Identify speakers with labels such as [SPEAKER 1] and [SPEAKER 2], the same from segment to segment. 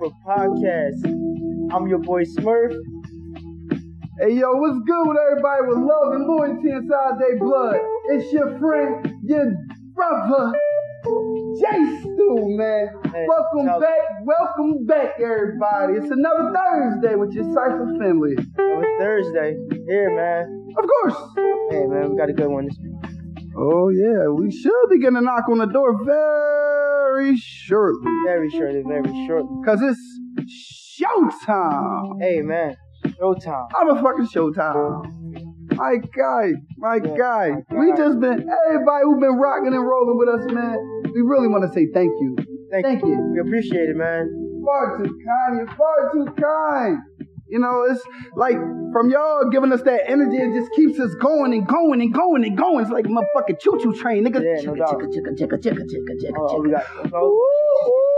[SPEAKER 1] Podcast. I'm your boy Smurf.
[SPEAKER 2] Hey yo, what's good with everybody with love and loyalty inside their blood? It's your friend, your brother, Jay Stu, man. Welcome back, welcome back, everybody. It's another Thursday with your Cypher family.
[SPEAKER 1] Oh, Thursday. Here, man.
[SPEAKER 2] Of course.
[SPEAKER 1] Hey, man, we got a good one this week.
[SPEAKER 2] Oh yeah, we should be getting a knock on the door very shortly.
[SPEAKER 1] Very shortly, very shortly.
[SPEAKER 2] Cause it's showtime.
[SPEAKER 1] Hey, man. Showtime.
[SPEAKER 2] I'm a fucking showtime. My guy, my
[SPEAKER 1] Yeah,
[SPEAKER 2] guy.
[SPEAKER 1] my
[SPEAKER 2] We just been everybody who been rocking and rolling with us, man. We really want to say thank you.
[SPEAKER 1] Thank,
[SPEAKER 2] Thank you.
[SPEAKER 1] We appreciate it, man.
[SPEAKER 2] Far too kind. You're far too kind. You know, it's like from y'all giving us that energy, it just keeps us going and going and going and going. It's like motherfucking choo choo train, nigga.
[SPEAKER 1] Yeah, no
[SPEAKER 2] Chicka,
[SPEAKER 1] doubt.
[SPEAKER 2] chicka, chicka, chicka, chicka, chicka,
[SPEAKER 1] Oh, oh, we got. Oh.
[SPEAKER 2] Ooh, ooh.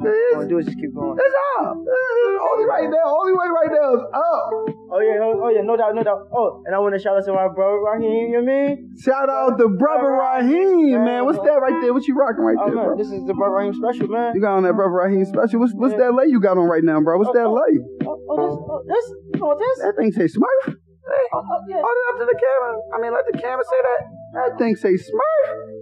[SPEAKER 1] We gonna do is just keep going.
[SPEAKER 2] it's up. Only right there. Only way right there is up.
[SPEAKER 1] Oh yeah, oh, oh yeah, no doubt, no doubt. Oh, and I want to shout out to my brother Raheem. You know what I mean?
[SPEAKER 2] Shout out to brother Raheem, man. What's that right there? What you rocking right
[SPEAKER 1] Oh
[SPEAKER 2] there, bro?
[SPEAKER 1] this is the brother Raheem special, man.
[SPEAKER 2] You got on that brother Raheem special. What's what's that lay you got on right now, bro? What's oh, that
[SPEAKER 1] Oh, oh.
[SPEAKER 2] lay?
[SPEAKER 1] Oh, this, oh, this, oh, this.
[SPEAKER 2] That thing say Smurf.
[SPEAKER 1] Oh, oh, hey,
[SPEAKER 2] hold it up to the camera. I mean, let the camera say that. That thing say Smurf.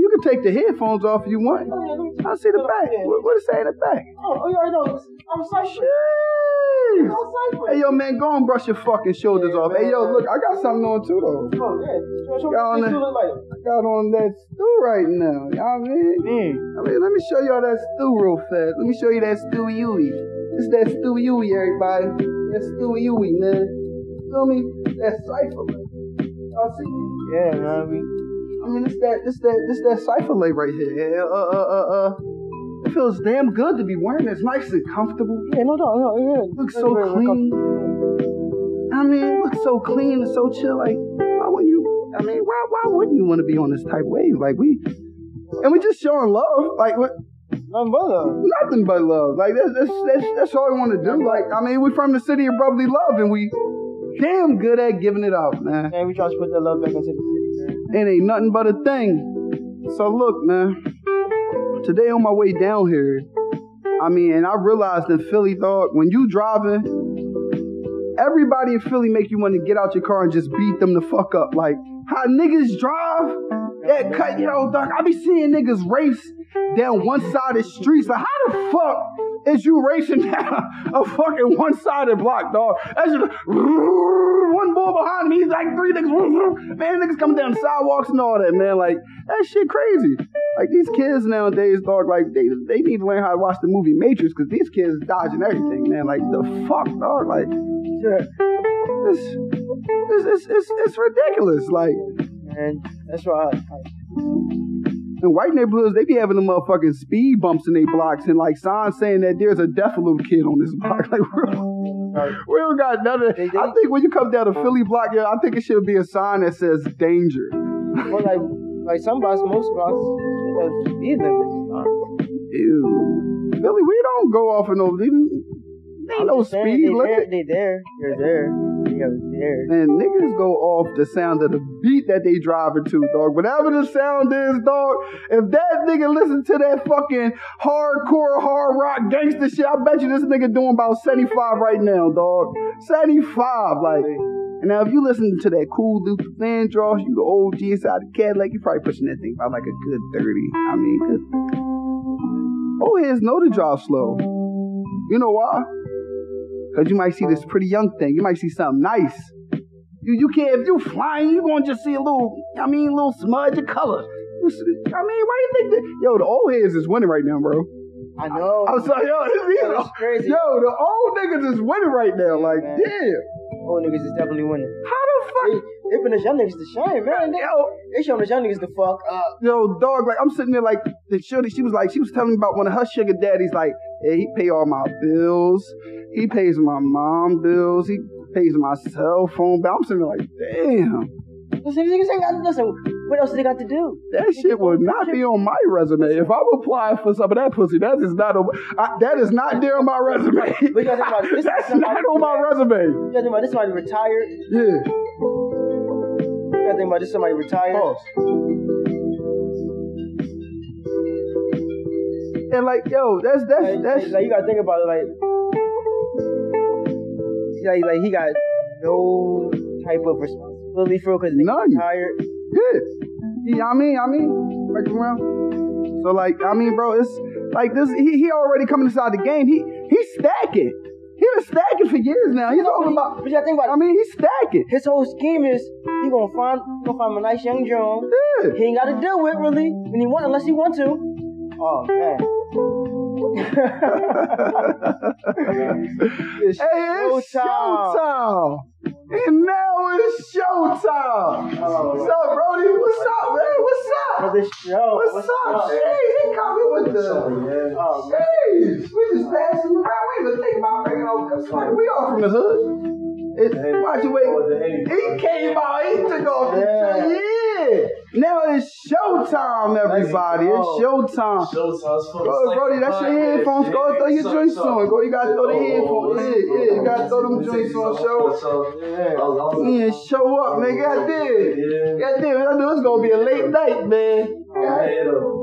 [SPEAKER 2] You can take the headphones off if you want.
[SPEAKER 1] Yeah,
[SPEAKER 2] I see the back. What, what it say in the back?
[SPEAKER 1] Oh, oh, you already know. I'm cypher.
[SPEAKER 2] Jeez. Hey, yo, man, go and brush your fucking shoulders
[SPEAKER 1] Yeah,
[SPEAKER 2] off. Hey, yo,
[SPEAKER 1] man.
[SPEAKER 2] look, I got something on too, though.
[SPEAKER 1] Oh, yeah. Show, show me
[SPEAKER 2] Got on
[SPEAKER 1] what this
[SPEAKER 2] there.
[SPEAKER 1] dude look like.
[SPEAKER 2] I got on that stew right now. You know what I mean?
[SPEAKER 1] Mm.
[SPEAKER 2] I mean, let me show y'all that stew real fast. Let me show you that Stewie Yui. It's that Stewie Yui, everybody. That Stewie Yui, man. You Feel me? That cipher, man. Y'all see?
[SPEAKER 1] Yeah, man. We,
[SPEAKER 2] I mean, it's that, it's that, it's that cipher lay right here. Uh, uh, uh, uh. It feels damn good to be wearing. It's nice and comfortable.
[SPEAKER 1] yeah, no doubt. No, yeah.
[SPEAKER 2] Looks so clean. I mean, it looks so clean and so chill. Like, why wouldn't you? I mean, why, why wouldn't you want to be on this type wave? Like, we, and we just showing love. Like, what?
[SPEAKER 1] Nothing but love.
[SPEAKER 2] nothing but love. Like that's that's that's, that's all we want to do. Like I mean, we're from the city of brotherly love, and we damn good at giving it out, man.
[SPEAKER 1] Man, we try to put that love back into the city.
[SPEAKER 2] It ain't nothing but a thing. So look, man. Today on my way down here, I mean, and I realized in Philly, dog, when you driving, everybody in Philly make you want to get out your car and just beat them the fuck up. Like how niggas drive. That cut, you know, dog. I be seeing niggas race down one side of the streets. Like, how the fuck is you racing down a fucking one sided block, dog? That's just one ball behind me. He's like three niggas. Man, niggas coming down the sidewalks and all that, man. Like, that shit crazy. Like, these kids nowadays, dog, like, they, they need to learn how to watch the movie Matrix because these kids dodging everything, man. Like, the fuck, dog? Like, it's, it's, it's, it's, it's ridiculous. Like,
[SPEAKER 1] And that's why. I, I,
[SPEAKER 2] in white neighborhoods, they be having the motherfucking speed bumps in their blocks and like signs saying that there's a deaf-a-little kid on this block. Like, we don't, we don't got none of that. I think when you come down to Philly block, yeah, I think it should be a sign that says danger.
[SPEAKER 1] well, like, like some blocks, most blocks, have uh, speed limits.
[SPEAKER 2] Ew. Philly, we don't go off in no, ain't no speed
[SPEAKER 1] they. There, they there. They're there. They are there.
[SPEAKER 2] And niggas go off the sound of the beat that they driving to, dog. Whatever the sound is, dog. If that nigga listen to that fucking hardcore, hard rock gangster shit, I bet you this nigga doing about 75 right now, dog. 75, like. And now if you listen to that cool Luther Vandross, you the OG inside the Cadillac, you probably pushing that thing by like a good 30. I mean, good. Oh, Old heads know to drive slow. You know why? Cause you might see this pretty young thing. You might see something nice. You you can't if you flying, you gonna just see a little. I mean, a little smudge of color. You I mean, why do you think that? Yo, the old heads is winning right now, bro.
[SPEAKER 1] I know.
[SPEAKER 2] I'm sorry, yo, these
[SPEAKER 1] Yo, crazy.
[SPEAKER 2] Yo, the old niggas is winning right now.
[SPEAKER 1] Yeah,
[SPEAKER 2] Like,
[SPEAKER 1] man.
[SPEAKER 2] damn.
[SPEAKER 1] Old niggas is definitely winning.
[SPEAKER 2] How the fuck?
[SPEAKER 1] They us young niggas to shame, man. They,
[SPEAKER 2] Yo, oh,
[SPEAKER 1] they showing us young niggas to fuck up.
[SPEAKER 2] yo, dog. Like, I'm sitting there like the shorty. She was like, she was telling me about one of her sugar daddies. Like, yeah, he pay all my bills. He pays my mom bills. He pays my cell phone bill. I'm sitting there like, damn.
[SPEAKER 1] Listen, niggas ain't got listen. What else do they got to do?
[SPEAKER 2] That shit would not be on my resume. If I'm applying for some of that pussy, that is not on. I, that is not there on my resume.
[SPEAKER 1] But you gotta think about. This
[SPEAKER 2] That's
[SPEAKER 1] somebody-
[SPEAKER 2] not on my resume.
[SPEAKER 1] You gotta think about this somebody retired.
[SPEAKER 2] Yeah.
[SPEAKER 1] Gotta think about this somebody retired.
[SPEAKER 2] And like, yo, that's that's
[SPEAKER 1] Like,
[SPEAKER 2] that's
[SPEAKER 1] like you gotta think about it, like, like, like he got no type of responsibility for because he's
[SPEAKER 2] None.
[SPEAKER 1] tired.
[SPEAKER 2] Yeah. Yeah, I mean, I mean, around. So like, I mean, bro, it's like this. He he already coming inside the game. He he's stacking. Been stacking for years now. He's talking about.
[SPEAKER 1] But you gotta think about
[SPEAKER 2] I mean, he's stacking.
[SPEAKER 1] His whole scheme is he gonna find gonna find a nice young John.
[SPEAKER 2] Yeah.
[SPEAKER 1] He ain't gotta deal with really when he want unless he want to. Oh man. it's
[SPEAKER 2] Hey, it's showtime. And now it's showtime.
[SPEAKER 1] Oh,
[SPEAKER 2] What's up, Brody? What's up, man? What's up?
[SPEAKER 1] the show.
[SPEAKER 2] What's up? Hey, he coming with the.
[SPEAKER 1] Oh man.
[SPEAKER 2] Hey, we just passing around. We even think about cause like, we all from the hood. It, watch you wait. He came out. He took off
[SPEAKER 1] Yeah.
[SPEAKER 2] yeah. Now it's showtime, everybody. It's
[SPEAKER 1] go.
[SPEAKER 2] showtime.
[SPEAKER 3] The
[SPEAKER 2] Go, Brody, that's your headphones. Go throw your joints on. Go, you gotta throw the headphones. Yeah, yeah, you gotta throw them joints on. Show.
[SPEAKER 1] Yeah.
[SPEAKER 2] Yeah, show up, man. God damn. God damn, I knew it was gonna be a late night, man.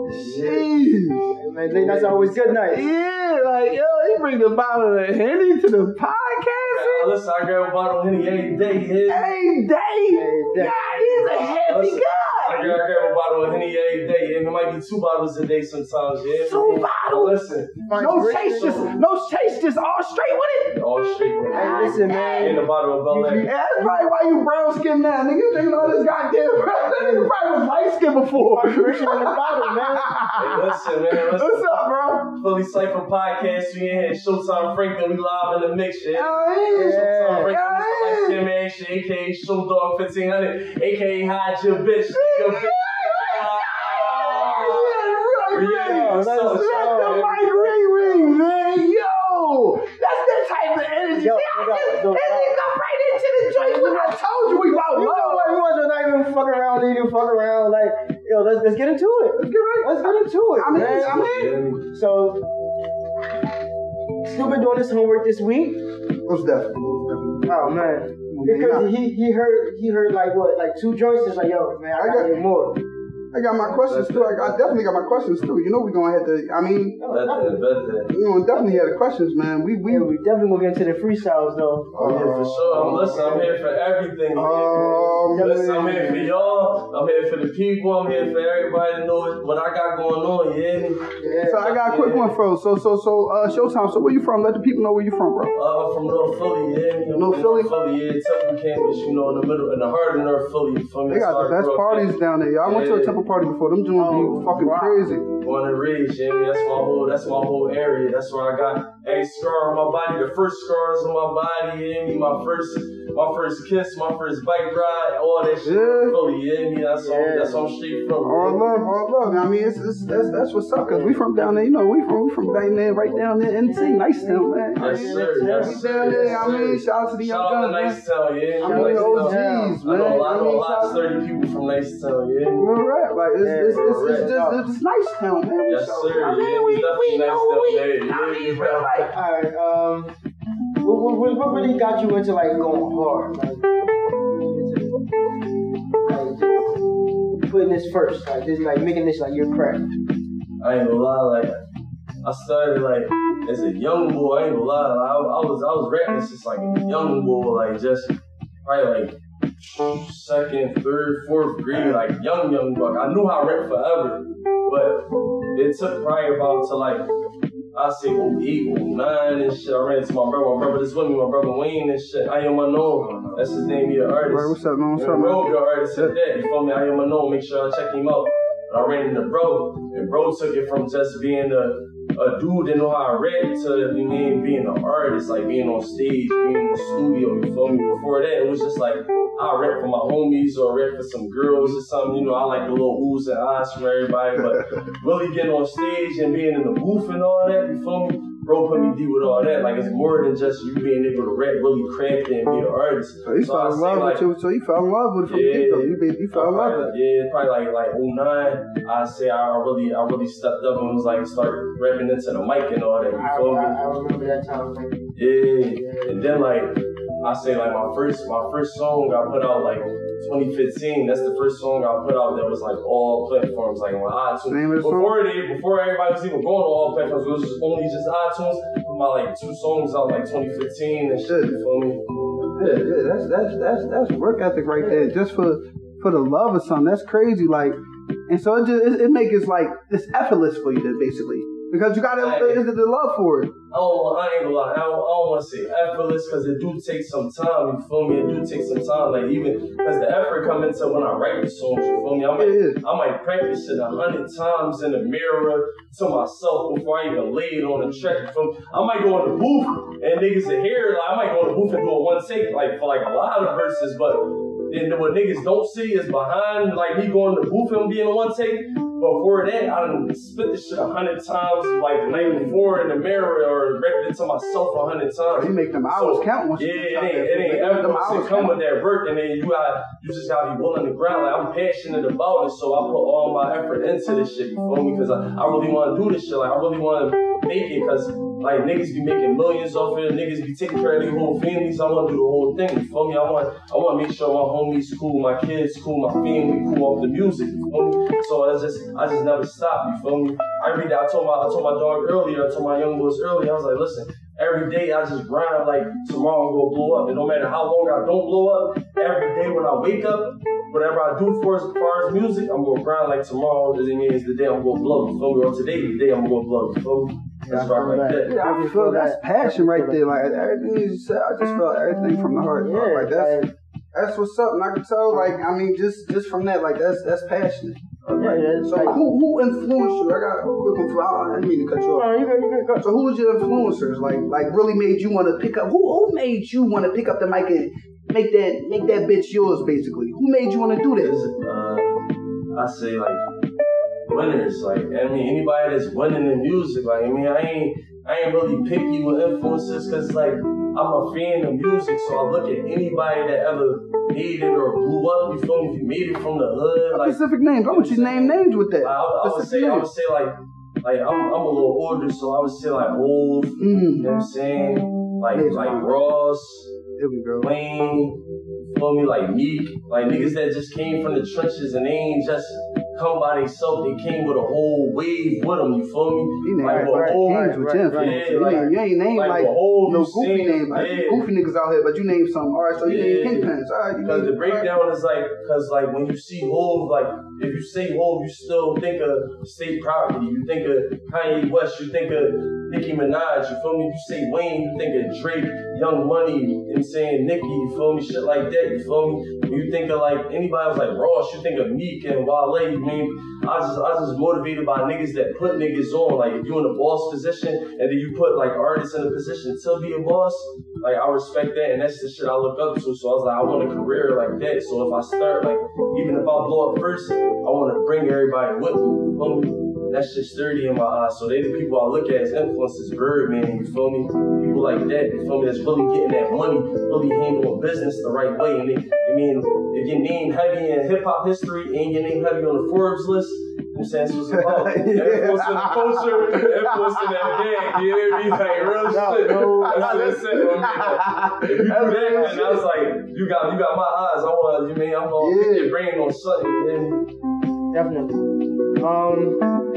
[SPEAKER 2] Jeez.
[SPEAKER 1] Man, late nights are always good nights.
[SPEAKER 2] Yeah, like, yo, he bring the bottle of Henny to the podcast.
[SPEAKER 3] Listen, I grab a bottle of Henny every day. Yeah.
[SPEAKER 2] Hey, Dave.
[SPEAKER 1] Dave.
[SPEAKER 2] God, he's a happy guy.
[SPEAKER 3] Grab, I grab a bottle of Henny every day. And it might be two bottles a day sometimes. Yeah.
[SPEAKER 2] Two bottles.
[SPEAKER 3] Listen,
[SPEAKER 2] No chase, just no chase, just all straight with it.
[SPEAKER 3] all straight. with
[SPEAKER 1] Hey, listen, man.
[SPEAKER 3] In a bottle of Bel
[SPEAKER 2] Yeah,
[SPEAKER 3] Air.
[SPEAKER 2] that's probably why you brown skin now, nigga. You thinking all this goddamn brown. Nigga probably was light skin before.
[SPEAKER 1] Vibration in the bottle, man.
[SPEAKER 3] Hey, listen, man. Listen.
[SPEAKER 2] What's up, bro?
[SPEAKER 3] Philly Cypher Podcast. We in here. Showtime Franklin. We live in the mix. Yeah.
[SPEAKER 2] Oh, yeah.
[SPEAKER 3] Showtime Franklin.
[SPEAKER 2] Yeah,
[SPEAKER 3] Like
[SPEAKER 2] yeah.
[SPEAKER 3] Tim Action, aka Show Dog 1500, aka Hide Your Bitch. Your bitch.
[SPEAKER 2] Yeah,
[SPEAKER 3] What's
[SPEAKER 2] Let
[SPEAKER 3] up,
[SPEAKER 2] the
[SPEAKER 3] Sean?
[SPEAKER 2] mic ring ring, man. Yo, that's that type of energy.
[SPEAKER 1] Yo,
[SPEAKER 2] See, I
[SPEAKER 1] yo,
[SPEAKER 2] just,
[SPEAKER 1] yo,
[SPEAKER 2] and it come right into the joint. When I told you we about
[SPEAKER 1] You know
[SPEAKER 2] love.
[SPEAKER 1] what? We want to not even fuck around, didn't even fuck around. Like, yo, let's, let's get into it. Let's get right. Let's get into it.
[SPEAKER 2] I mean,
[SPEAKER 1] man.
[SPEAKER 2] I mean,
[SPEAKER 1] So, still been doing his homework this week.
[SPEAKER 2] most definitely, most definitely.
[SPEAKER 1] Oh man, because he he heard he heard like what like two joints. It's like yo man, I,
[SPEAKER 2] I
[SPEAKER 1] gotta
[SPEAKER 2] got-
[SPEAKER 1] more.
[SPEAKER 2] I got my questions too. I, I definitely got my questions too. You know we gonna have to. I mean,
[SPEAKER 1] Oh,
[SPEAKER 3] Bet that, bet
[SPEAKER 2] you know, definitely had the questions, man. We we.
[SPEAKER 1] Yeah, we definitely gonna get into the freestyles though.
[SPEAKER 3] I'm here for sure. I'm listen. I'm here for everything.
[SPEAKER 2] Oh,
[SPEAKER 3] listen, I'm here for y'all. I'm here for the people. I'm here for everybody to know what I got going on. Yeah.
[SPEAKER 1] Yeah.
[SPEAKER 2] So I got a quick one, bro. So so so uh, Showtime. So where you from? Let the people know where you from, bro.
[SPEAKER 3] Uh, I'm from North Philly, yeah. I'm
[SPEAKER 2] North
[SPEAKER 3] from
[SPEAKER 2] Philly?
[SPEAKER 3] Philly, yeah. Temple campus, you know, in the middle, in the heart of North Philly. You feel me?
[SPEAKER 2] They got the best parties down there. y'all. I went to a
[SPEAKER 3] Yeah.
[SPEAKER 2] Temple party before. Them doing
[SPEAKER 1] Oh,
[SPEAKER 2] be fucking
[SPEAKER 1] wow.
[SPEAKER 2] crazy.
[SPEAKER 3] Born and raised, yeah. That's my whole. That's my whole area. That's where I got a scar on my body. The first scars on my body, yeah. Me, my first, my first kiss, my first bike ride, all that shit.
[SPEAKER 2] Yeah.
[SPEAKER 3] Philly, yeah. Me, that's all.
[SPEAKER 1] Yeah.
[SPEAKER 3] That's all straight from.
[SPEAKER 2] All love, all love. I mean, it's, it's that's that's what's up. Cause we from down there. You know, we from we from down there, right down there, NT, nice town, man.
[SPEAKER 3] Yes, sir. Yes, sir.
[SPEAKER 2] down there. I mean, shout out to the young guns, man.
[SPEAKER 3] Nice Town, yeah.
[SPEAKER 2] I mean, OGs, man.
[SPEAKER 3] I know a lot, I know a lot sturdy people from Nice Town, yeah.
[SPEAKER 2] Real rap, like it's
[SPEAKER 1] Yeah,
[SPEAKER 2] it's, it's, it's,
[SPEAKER 3] real
[SPEAKER 2] just it's nice town, man.
[SPEAKER 3] Yes,
[SPEAKER 2] So,
[SPEAKER 3] sir.
[SPEAKER 2] I mean,
[SPEAKER 3] Yeah,
[SPEAKER 2] we we
[SPEAKER 3] definitely
[SPEAKER 2] know
[SPEAKER 3] nice down
[SPEAKER 2] we.
[SPEAKER 3] there.
[SPEAKER 2] I mean,
[SPEAKER 3] yeah.
[SPEAKER 2] real like.
[SPEAKER 1] All right. Um, what, what, what really got you into like going hard? Like, like just putting this first, like this, like making this like your craft.
[SPEAKER 3] I ain't gonna lie, like I started like as a young boy. I ain't gonna lie, like, I, I was I was rapping since like a young boy, like just probably like second, third, fourth grade, like young young buck. I knew how to rap forever, but it took probably about to like I say 08, 09 and shit. I ran into my brother, my brother that's with me, my brother Wayne and shit. I am a unknown. That's his name, he an artist.
[SPEAKER 2] Right, what's up, man? What's up,
[SPEAKER 3] bro,
[SPEAKER 2] man?
[SPEAKER 3] your artist said that. You feel me? I am a unknown. Make sure I check him out. And I ran into bro, and bro took it from just being a, a dude that know how to rap to you mean being an artist, like being on stage, being in the studio. You feel me? Before that, it was just like I rap for my homies or rap for some girls or something. You know, I like the little oohs and ahs from everybody, but really getting on stage and being in the booth and all that. You feel me? Bro put me deep with all that. Like it's more than just you being able to rap, really craft it and be an artist.
[SPEAKER 2] So you
[SPEAKER 3] So
[SPEAKER 2] fell
[SPEAKER 3] I
[SPEAKER 2] in
[SPEAKER 3] say,
[SPEAKER 2] love
[SPEAKER 3] like,
[SPEAKER 2] with you. So you fell in love with it from the
[SPEAKER 3] Yeah.
[SPEAKER 2] get go. You be, you fell in love with it.
[SPEAKER 3] yeah, probably like like 09, I say I really I really stepped up and was like start rapping into the mic and all that. You
[SPEAKER 1] I,
[SPEAKER 3] feel
[SPEAKER 1] I,
[SPEAKER 3] me?
[SPEAKER 1] I remember that time. Like,
[SPEAKER 3] Yeah. And then like I say like my first my first song I put out like 2015. That's the first song I put out that was like all platforms, like on iTunes.
[SPEAKER 2] Name of the song?
[SPEAKER 3] Before they, before everybody was even going to all platforms, it was just only just iTunes. Put my like two songs out like 2015 and shit. You feel me?
[SPEAKER 2] Yeah, yeah, that's that's that's that's work ethic right there. Just for for the love of something. That's crazy. Like, and so it just it, it makes it like it's effortless for you to basically because you got to
[SPEAKER 3] Right.
[SPEAKER 2] the, love for it.
[SPEAKER 3] Oh, I don't, I ain't gonna lie, I don't, I don't want to say effortless because it do take some time. You feel me? It do take some time. Like even because the effort come into when I write the songs. You feel me? I might. I might practice it a hundred times in the mirror to myself before I even lay it on the track. You feel me? I might go in the booth and niggas hear it. Like, I might go in the booth and do a one take, like for like a lot of verses, but. then what niggas don't see is behind, like me going to the booth and being a one take. Before that, I done spit this shit a hundred times, like the night before in the mirror, or read it to myself a hundred times.
[SPEAKER 2] Oh, you make them hours
[SPEAKER 3] So,
[SPEAKER 2] count once
[SPEAKER 3] Yeah,
[SPEAKER 2] you
[SPEAKER 3] it ain't, it ain't
[SPEAKER 2] Them
[SPEAKER 3] effortless.
[SPEAKER 2] hours
[SPEAKER 3] It come
[SPEAKER 2] count.
[SPEAKER 3] with that work, and then you got, you just gotta be willing to grind. Like I'm passionate about it, so I put all my effort into this shit. You feel me? Because I, I really want to do this shit. Like I really want to make it, because like niggas be making millions off it. Niggas be taking care of their whole families. I want to do the whole thing. You feel me? I want, I want to make sure my homies cool, my kids cool, my family cool off the music. You feel me? So I just, I just never stop. You feel me? I Every day I told my, I told my dog earlier, I told my young boys earlier. I was like, listen. Every day I just grind like tomorrow I'm gonna blow up. And no matter how long I don't blow up, every day when I wake up, whatever I do for as far as music, I'm gonna grind like tomorrow is the day I'm gonna blow. You feel me? Or today the day I'm gonna blow. You feel me? That's right that.
[SPEAKER 2] Yeah, I just feel that's passion right there. Like everything you said, I just felt everything from the heart. bro.
[SPEAKER 1] Yeah,
[SPEAKER 2] like that's
[SPEAKER 1] like-
[SPEAKER 2] that's what's up. And I can tell, like, I mean, just just from that, like that's that's passionate.
[SPEAKER 1] Yeah, yeah,
[SPEAKER 2] So
[SPEAKER 1] like-
[SPEAKER 2] who who influenced you? I got a quick one for I didn't mean to cut you off.
[SPEAKER 1] You good, you good.
[SPEAKER 2] So who was your influencers? Like like really made you want to pick up? Who who made you want to pick up the mic and make that make that bitch yours? Basically, who made you want to do this?
[SPEAKER 3] uh, I say like winners. Like I mean, anybody that's winning in music. Like I mean, I ain't I ain't really picky with influences because like I'm a fan of music, so I look at anybody that ever made it or blew up. You feel me? If you made it from the hood, like
[SPEAKER 2] Specific names. I want you name names with that.
[SPEAKER 3] I, I would say
[SPEAKER 2] Specific
[SPEAKER 3] I would say like like I'm I'm a little older, so I would say like. You
[SPEAKER 2] Mm,
[SPEAKER 3] know what I'm saying? Like like. Ross.
[SPEAKER 2] there we go.
[SPEAKER 3] Wayne, you feel me, like Meek, like niggas that just came from the trenches and they ain't just come by themselves, they came with a whole wave with them, you feel me?
[SPEAKER 2] You named
[SPEAKER 3] Like,
[SPEAKER 2] right, right,
[SPEAKER 3] whole-
[SPEAKER 2] kings with
[SPEAKER 1] right,
[SPEAKER 2] influence.
[SPEAKER 3] yeah,
[SPEAKER 2] you,
[SPEAKER 3] like-
[SPEAKER 2] ain't, you ain't named
[SPEAKER 3] like
[SPEAKER 2] like, no goofy
[SPEAKER 3] seen-
[SPEAKER 2] name. Like,
[SPEAKER 3] yeah.
[SPEAKER 2] goofy niggas out here, but you named some. All right, so you
[SPEAKER 3] Yeah.
[SPEAKER 2] named kingpins. Ah, All right,
[SPEAKER 3] Because the breakdown is like, because like when you see Hov, like if you say Hov, you still think of state property. You think of Kanye West. You think of Nicki Minaj. You feel me? You say Wayne, you think of Drake, Young Money. You know I'm saying Nicki. You feel me? Shit like that. You feel me? When you think of like anybody was like Ross, you think of Meek and Wale. You mean I just I just motivated by niggas that put niggas on. Like if you in a boss position and then you put like artists in a position to be a boss, like I respect that and that's the shit I look up to. So I was like, I want a career like that. So if I start like even if I blow up first, I want to bring everybody with me. You feel me? That shit's sturdy in my eyes. So they the people I look at as influences, Birdman, you feel me? People like that, you feel me? That's really getting that money, really handling business the right way. And they, I mean, if your name heavy in hip hop history and your name heavy on the Forbes list, know what I'm saying that's what's about.
[SPEAKER 2] Yeah.
[SPEAKER 3] Influencing the culture, influencing that gang, you hear me? Like real
[SPEAKER 1] No,
[SPEAKER 3] shit.
[SPEAKER 1] no,
[SPEAKER 3] That's what it said on me. If you do
[SPEAKER 2] That's
[SPEAKER 3] that,
[SPEAKER 2] real
[SPEAKER 3] then I was like, you got you got my eyes. I want you mean I'm gonna
[SPEAKER 2] Yeah.
[SPEAKER 3] pick your brain on something. me?
[SPEAKER 1] Definitely. Um.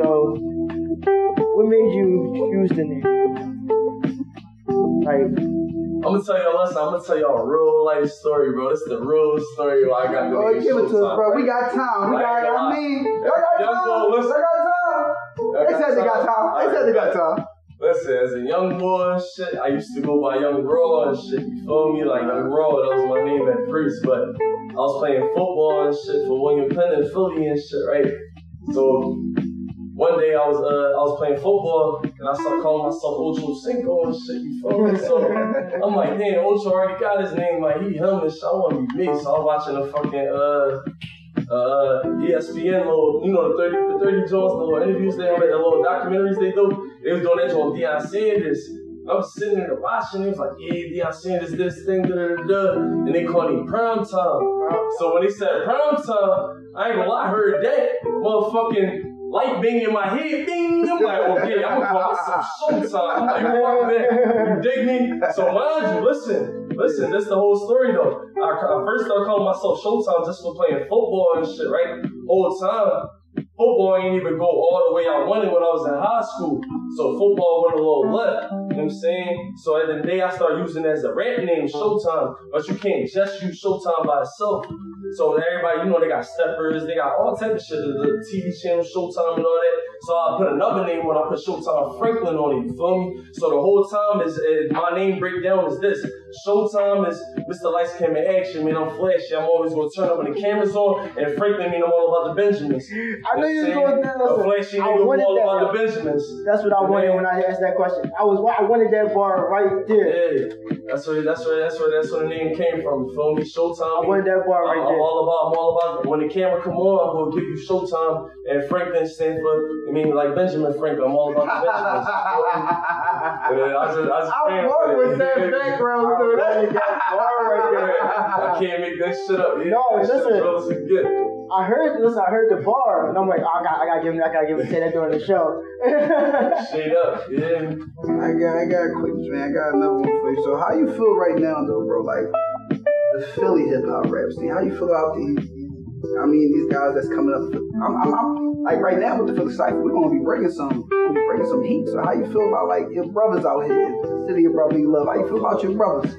[SPEAKER 1] So, what made you choose the name? Like,
[SPEAKER 3] I'm gonna tell y'all, listen, I'm gonna tell y'all a real life story, bro. This is the real story why I got the
[SPEAKER 2] Oh, give it to us, bro. We got time. We got. I mean, they got time.
[SPEAKER 3] boy, listen.
[SPEAKER 2] They got time. They said they got time. They said they got time.
[SPEAKER 3] Listen, as a young boy and shit, I used to go by Young Raw and shit. You feel me? Like Young Raw, that was my name at first. But I was playing football and shit for William Penn and Philly and shit, right? So one day I was uh, I was playing football and I started calling myself Ocho Cinco and shit. You feel me? So I'm like, damn, Ocho already got his name. Like he him and shit. I want to be me. So I was watching the fucking uh uh, ESPN little, you know, the 30 for 30 Jones, the little interviews they have, the little documentaries they do. They was doing that on Deion Sanders. I was sitting there watching, they was like, yeah, Deion Sanders, this thing, da da da, da. And they called him prime time. So when they said prime time, I ain't gonna lie, I heard that motherfucking light bang in my head, bing. I'm like, okay, I'm gonna call myself Showtime. I'm like, fuck that. You dig me? So mind you, listen, Listen, this the whole story though. I, I first started calling myself Showtime just for playing football and shit, right? Whole time, football ain't even go all the way I wanted when I was in high school. So football went a little left. You know what I'm saying? So at the day I started using it as a rap name, Showtime. But you can't just use Showtime by itself. So everybody, you know, they got steppers, they got all type of shit, the TV channel, Showtime and all that. So I put another name when I put Showtime Franklin on it, you feel me? So the whole time is, is my name breakdown is this. Showtime is Mr. Lights Camera Action, mean I'm flashy, I'm always gonna turn up when the camera's on, and Franklin mean I'm all about the Benjamins.
[SPEAKER 1] I knew you was going to
[SPEAKER 3] A flashy
[SPEAKER 1] I
[SPEAKER 3] nigga all
[SPEAKER 1] that.
[SPEAKER 3] about the Benjamins.
[SPEAKER 1] That's what I wanted when I asked that question. I was I wanted that bar right there.
[SPEAKER 3] Yeah, that's where that's where that's where that's where the name came from. You feel me? Showtime.
[SPEAKER 1] I wanted that bar right
[SPEAKER 3] I'm, I'm all about I'm all about when the camera come on, I'm gonna give you Showtime and Franklin stand for I mean like Benjamin Franklin. I'm all about the Benjamins. And I just I just
[SPEAKER 2] I
[SPEAKER 3] ran with
[SPEAKER 2] with that background to that.
[SPEAKER 1] bar right there.
[SPEAKER 3] I can't make that shit up. Yeah,
[SPEAKER 1] No,
[SPEAKER 3] that shit
[SPEAKER 1] listen.
[SPEAKER 3] real as it get.
[SPEAKER 1] I heard listen, I heard the bar, and I'm like, oh, I got I gotta give him I gotta give him say that during the show.
[SPEAKER 3] Straight up, yeah.
[SPEAKER 2] I got, I got a quick man. I got another one for you. So, how you feel right now, though, bro? Like the Philly hip hop rap scene. How you feel about these? I mean, these guys that's coming up. I'm, I'm, I'm like right now with the Philly Cypher, we're gonna be bringing some, gonna be bringing some heat. So, how you feel about like your brothers out here, the city of brotherly love? How you feel about your brothers?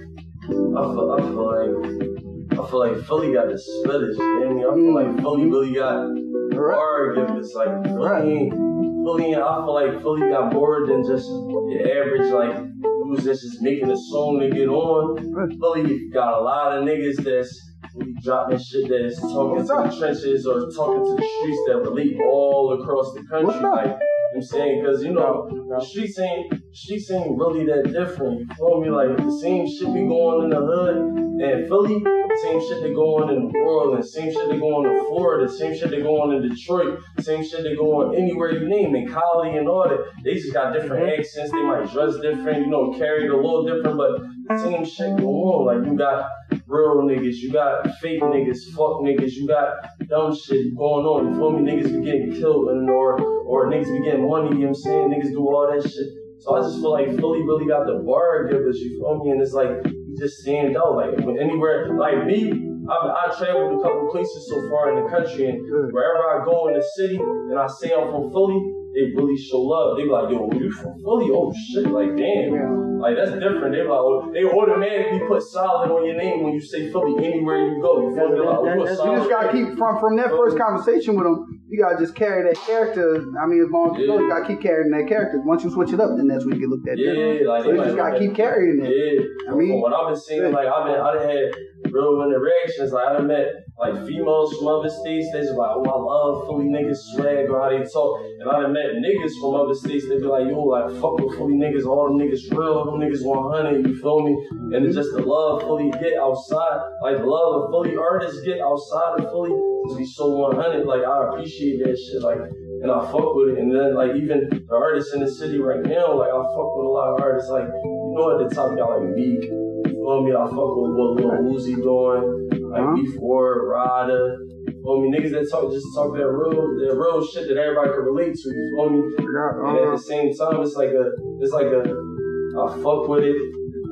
[SPEAKER 3] I feel, I feel like I feel like Philly got the spitters. You know what I mean? I feel like mm-hmm. Philly really got bar it's Like Philly,
[SPEAKER 2] Right.
[SPEAKER 3] Philly, I feel like Philly got more than just the average like dudes that's just making a song to get on.
[SPEAKER 2] Right.
[SPEAKER 3] Philly got a lot of niggas that's really dropping shit that's talking to the trenches or talking to the streets that relate all across the country.
[SPEAKER 2] What's?
[SPEAKER 3] Like you know what I'm saying, because you know, the streets ain't streets ain't really that different. You feel me? Like the same shit be going in the hood and Philly, same shit they go on in New Orleans, same shit they go on in Florida, same shit they go on in Detroit, same shit they go on anywhere you name it, Cali and all that. They just got different mm-hmm. accents. They might dress different, you know, carry it a little different, but the same shit go on. Like you got real niggas, you got fake niggas, fuck niggas, you got dumb shit going on. You feel me? Niggas be getting killed and or or niggas be getting money, you know what I'm saying? Niggas do all that shit. So I just feel like Philly really got the bar givers, you feel me? And it's like you just stand out. Like when anywhere like me, I I traveled a couple places so far in the country and wherever I go in the city and I say I'm from Philly, they really show love. They be like, yo, you from Philly? Oh shit, like damn. Like that's different. They be like, oh, they automatically put solid on your name when you say Philly anywhere you go. You feel me? Like, you a
[SPEAKER 1] You
[SPEAKER 3] solid
[SPEAKER 2] You just gotta keep from from that first conversation with them. You gotta just carry that character. I mean, as long as you go, you gotta keep carrying that character. Once you switch it up, then that's when you get looked at. different.
[SPEAKER 3] Yeah, like
[SPEAKER 2] So you just gotta keep carrying it.
[SPEAKER 3] Yeah,
[SPEAKER 2] I mean-
[SPEAKER 3] what I've been seeing, like I've been, I done had real interactions. Like I done met like females from other states. They just like, oh, I love Philly niggas swag or how they talk. And I done met niggas from other states. They be like, yo, like fuck with Philly niggas. All them niggas real. Them niggas 100. You feel me? And it's just the love Philly get outside. Like the love of Philly artists get outside of Philly to be so 100. Like I appreciate that shit. Like. And I fuck with it, and then like even the artists in the city right now, like I fuck with a lot of artists. Like you know, at the top, got like Meek. You feel me? I fuck with what Lil Uzi doing, like
[SPEAKER 2] Uh-huh.
[SPEAKER 3] before Rada. You feel me? Niggas that talk just talk that real, that real shit that everybody can relate to. You feel me?
[SPEAKER 2] Yeah,
[SPEAKER 3] And at
[SPEAKER 2] uh,
[SPEAKER 3] the same time, it's like a, it's like a, I fuck with it,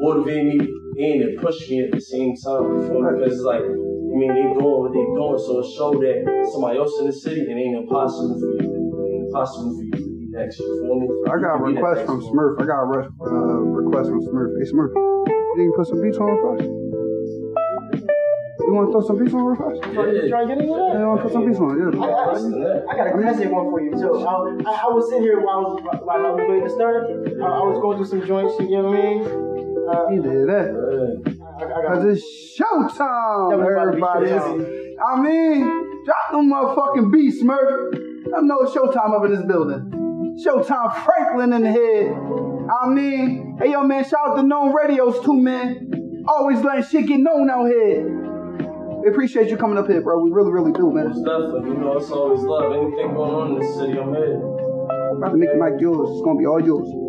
[SPEAKER 3] motivate me, and it push me at the same time. You feel me? Because it's like, I mean, they doing what they doing, so it show that somebody else in the city, it ain't impossible for you. It ain't impossible for you to be next. You feel me?
[SPEAKER 2] I got a
[SPEAKER 3] You be that
[SPEAKER 2] request from
[SPEAKER 3] one.
[SPEAKER 2] Smurf. I got a re- uh, request from Smurf. Hey Smurf, you think you put some beats on real fast? You want to throw some beats on real fast?
[SPEAKER 1] You trying to get into
[SPEAKER 2] Yeah,
[SPEAKER 1] that?
[SPEAKER 2] you want to put some beats on?
[SPEAKER 1] I,
[SPEAKER 2] Yeah.
[SPEAKER 1] I,
[SPEAKER 3] Listen to that.
[SPEAKER 1] I got a classic one for you too. I, I, I was sitting here while I was while I was waiting to start. I, I was going through some joints. You know what I mean? Uh,
[SPEAKER 2] He did that.
[SPEAKER 3] Yeah.
[SPEAKER 1] I, I got
[SPEAKER 2] Cause it's showtime,
[SPEAKER 1] Everybody
[SPEAKER 2] everybody. I mean, drop them motherfucking beats, Smurf. I know it's showtime up in this building. Showtime Franklin in the head. I mean, hey yo man, shout out to known radios too, man. Always letting shit get known out here. We appreciate you coming up here, bro. We really, really do, man.
[SPEAKER 3] Most definitely, you know, it's always love. Anything going on in the city, I'm here.
[SPEAKER 2] About to make the mic yours. It's gonna be all yours.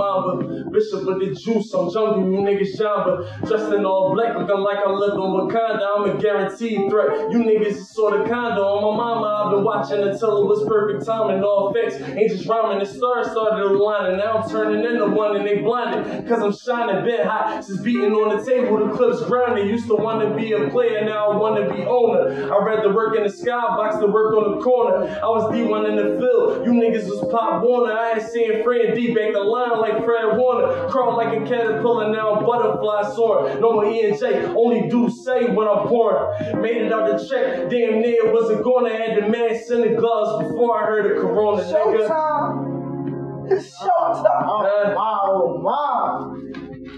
[SPEAKER 3] Second coming of Mamba. Bishop of the juice, I'm jungle, you niggas jamba. Dressed in all black, looking like I live in Wakanda. I'm a guaranteed threat. You niggas is sort of condo. On my mama, I've been watching until it was perfect timing. All effects ain't just rhyming. The stars started aligning. Now I'm turning into one and they blinded. Cause I'm shining, been hot. Since beating on the table, the clips grinding. Used to want to be a player, now I want to be owner. I read the work in the skybox, the work on the corner. I was D1 in the field. You niggas was Pop Warner. I ain't seeing Fred D back the line like Fred Warner. Crawl like a caterpillar, now I'm butterfly soaring. No more E and J, only do say when I'm born. Made it out the check, damn near wasn't gonna had the man send the gloves before I heard the corona nigga.
[SPEAKER 2] Showtime. It's uh, showtime.
[SPEAKER 1] Uh, oh, my, oh, my.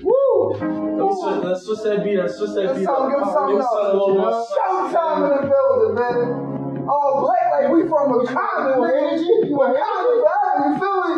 [SPEAKER 1] Woo!
[SPEAKER 3] Let me switch, let's switch that beat, let's switch that beat.
[SPEAKER 2] some, give
[SPEAKER 3] up.
[SPEAKER 2] some
[SPEAKER 3] Give
[SPEAKER 2] love.
[SPEAKER 3] some a little.
[SPEAKER 2] Showtime in the building, man. Oh, All black like we from a common,
[SPEAKER 1] You want
[SPEAKER 2] nigga.
[SPEAKER 1] energy? You want energy?
[SPEAKER 2] Common forever, you feel me?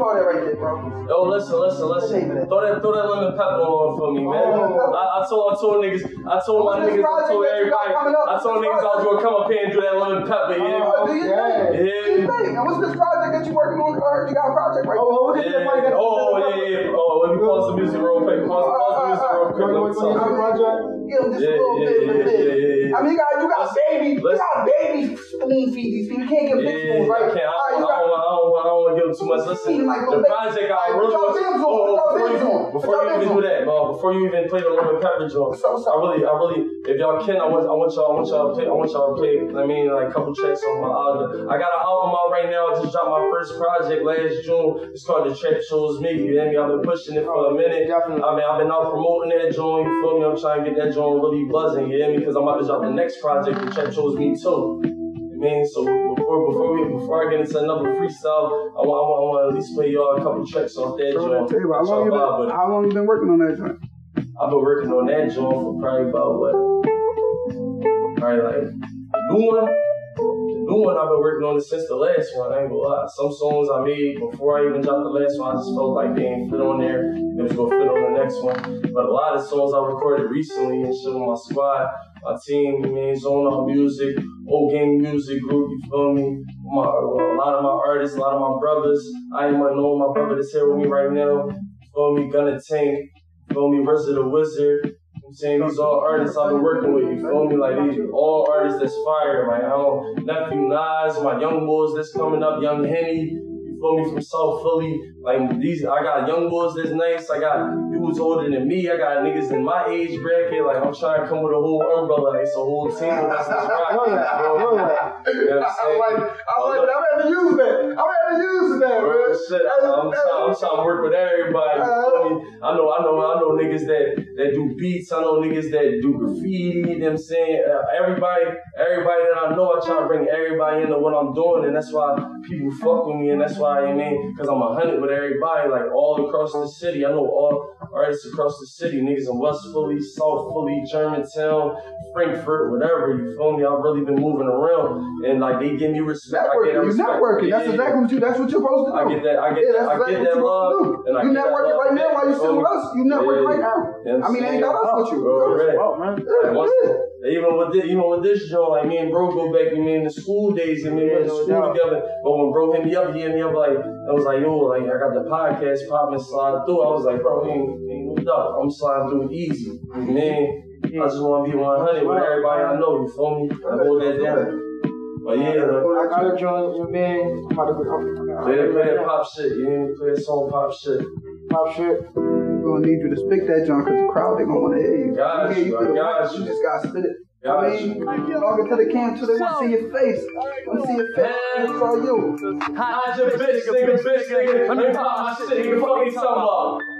[SPEAKER 2] Throw that right there, bro.
[SPEAKER 3] Yo, listen, listen,
[SPEAKER 2] What's the name of
[SPEAKER 3] listen. Throw that, throw that lemon pepper on for me, oh, man.
[SPEAKER 2] Oh.
[SPEAKER 3] I, I told, I told niggas, I told my niggas, I told
[SPEAKER 2] project that you got
[SPEAKER 3] everybody. I told niggas I was gonna come up here and do that lemon pepper. Yeah,
[SPEAKER 2] Oh, do you
[SPEAKER 1] Yeah.
[SPEAKER 2] think? Do you think? And what's this project that you working on? 'Cause I heard you got a project right
[SPEAKER 1] Oh,
[SPEAKER 2] now.
[SPEAKER 1] Oh, what is
[SPEAKER 3] yeah.
[SPEAKER 1] that fight that
[SPEAKER 3] Oh, yeah, yeah. Oh, let me pause the music real quick. Pause, pause the music real quick. Let me talk.
[SPEAKER 1] project?
[SPEAKER 2] Give them just
[SPEAKER 3] Yeah,
[SPEAKER 2] a little
[SPEAKER 3] yeah,
[SPEAKER 2] bit,
[SPEAKER 3] yeah,
[SPEAKER 2] little bit.
[SPEAKER 3] yeah, yeah, yeah.
[SPEAKER 2] I mean, you got, you got baby, you got baby spoon feed these people. You can't give big
[SPEAKER 3] Yeah,
[SPEAKER 2] spoons, right?
[SPEAKER 3] I can't. I don't,
[SPEAKER 2] you
[SPEAKER 3] I don't, I don't, I don't want to give them too much. Listen,
[SPEAKER 2] Feed 'em like
[SPEAKER 3] the project I really
[SPEAKER 2] put your
[SPEAKER 3] want
[SPEAKER 2] on,
[SPEAKER 3] oh,
[SPEAKER 2] put your
[SPEAKER 3] before you, before you even do that, bro, before you even play the lemon pepper joint,
[SPEAKER 2] What's up, what's
[SPEAKER 3] I really, I really, if y'all can, I want, I want y'all, I want y'all to play, I want y'all to play. I mean, like a couple tracks on my album. I got an album out right now. I just dropped my first project last June. It's called The Trap Chose Me. You hear me? I've been pushing it for a minute.
[SPEAKER 1] Definitely.
[SPEAKER 3] I mean, I've been out promoting that joint. You feel me? I'm trying to get that joint really buzzing. You hear me? Because I'm about to drop the next project. The Trap Chose Me too. You so before before we before I get into another freestyle, I want I want, I want to at least play y'all a couple tracks off that joint.
[SPEAKER 2] How long, you
[SPEAKER 3] y'all vibe with
[SPEAKER 2] been, how long you been working on that joint?
[SPEAKER 3] I've been working on that joint for probably about what? Probably like the new one. The new one I've been working on it since the last one. I ain't gonna lie. Some songs I made before I even dropped the last one, I just felt like they ain't fit on there. It was gonna fit on the next one. But a lot of songs I recorded recently and shit with my squad, my team, you on Out Music, Old Gang Music Group, you feel me? My, a lot of my artists, a lot of my brothers. I ain't even know my brother that's here with me right now. You feel me? Gunna Tank, you feel me? Versa the Wizard. I'm saying these all artists I've been working with, you feel me? Like these all artists that's fire. my own nephew Nas, my young boys that's coming up, young Henny, you feel me from South Philly. Like these I got young boys that's nice. I got dudes older than me. I got niggas in my age bracket. Like I'm trying to come with a whole umbrella. It's a whole team of us that's rocking. you?
[SPEAKER 1] Know that.
[SPEAKER 3] You know what I'm
[SPEAKER 2] I
[SPEAKER 3] saying?
[SPEAKER 2] like, I like that. I'm ready to use that. I'm ready to use that,
[SPEAKER 3] Bro,
[SPEAKER 2] man.
[SPEAKER 3] shit, I'm, trying, I'm trying to work with everybody. you feel me? I know, I know, I know niggas that that do beats. I know niggas that do graffiti. You know what I'm saying? Uh, everybody, everybody that I know, I try to bring everybody into what I'm doing, and that's why people fuck with me, and that's why I mean, because I'm a hundred with everybody, like all across the city. I know all artists across the city, niggas in West Philly, South Philly, Germantown, Frankford, whatever. You feel me? I've really been moving around, and like they give me respect. I get
[SPEAKER 2] Networking.
[SPEAKER 3] that
[SPEAKER 2] You
[SPEAKER 3] respect.
[SPEAKER 2] networking. That's
[SPEAKER 3] Yeah.
[SPEAKER 2] exactly what you. That's what you're supposed to do.
[SPEAKER 3] I get that. I get
[SPEAKER 2] Yeah,
[SPEAKER 3] that.
[SPEAKER 2] that's
[SPEAKER 3] I
[SPEAKER 2] exactly
[SPEAKER 3] get
[SPEAKER 2] what
[SPEAKER 3] that
[SPEAKER 2] you're
[SPEAKER 3] love.
[SPEAKER 2] to do.
[SPEAKER 3] and I
[SPEAKER 2] You networking right now while you sit
[SPEAKER 3] feel
[SPEAKER 2] with us. You networking
[SPEAKER 3] Yeah.
[SPEAKER 2] right now.
[SPEAKER 3] You know what
[SPEAKER 2] I mean,
[SPEAKER 3] I'm
[SPEAKER 2] ain't got us with you.
[SPEAKER 3] Bro, right.
[SPEAKER 1] Oh, man.
[SPEAKER 3] Like, once,
[SPEAKER 2] Yeah.
[SPEAKER 3] Even with this, even with this joint, like me and bro go back. You mean the school days? and me
[SPEAKER 1] Yeah,
[SPEAKER 3] went to
[SPEAKER 1] no
[SPEAKER 3] school
[SPEAKER 1] doubt.
[SPEAKER 3] together. But when bro hit me up, he hit me up like I was like, yo, like I got the podcast popping, slide through. I was like, bro, we ain't, ain't no doubt. I'm sliding through easy. man. mean? I just want to be 100 with everybody I know. You feel me? I hold that down. But yeah,
[SPEAKER 1] I gotta join your man. I'm about to go.
[SPEAKER 3] Play that, play that pop shit. You hear me? Play that song pop shit.
[SPEAKER 1] Pop shit.
[SPEAKER 2] We're gonna need you to speak that, John, because the crowd they gonna want to hear you. They
[SPEAKER 3] you, I got you.
[SPEAKER 2] You just gotta spit it.
[SPEAKER 3] Got
[SPEAKER 2] I mean, talking to the cam till they want to see your face. Want to see your face. It's all you.
[SPEAKER 3] Hide your bitch, nigga, bitch, nigga. Let me pop my shit, nigga. Fuck you talking about.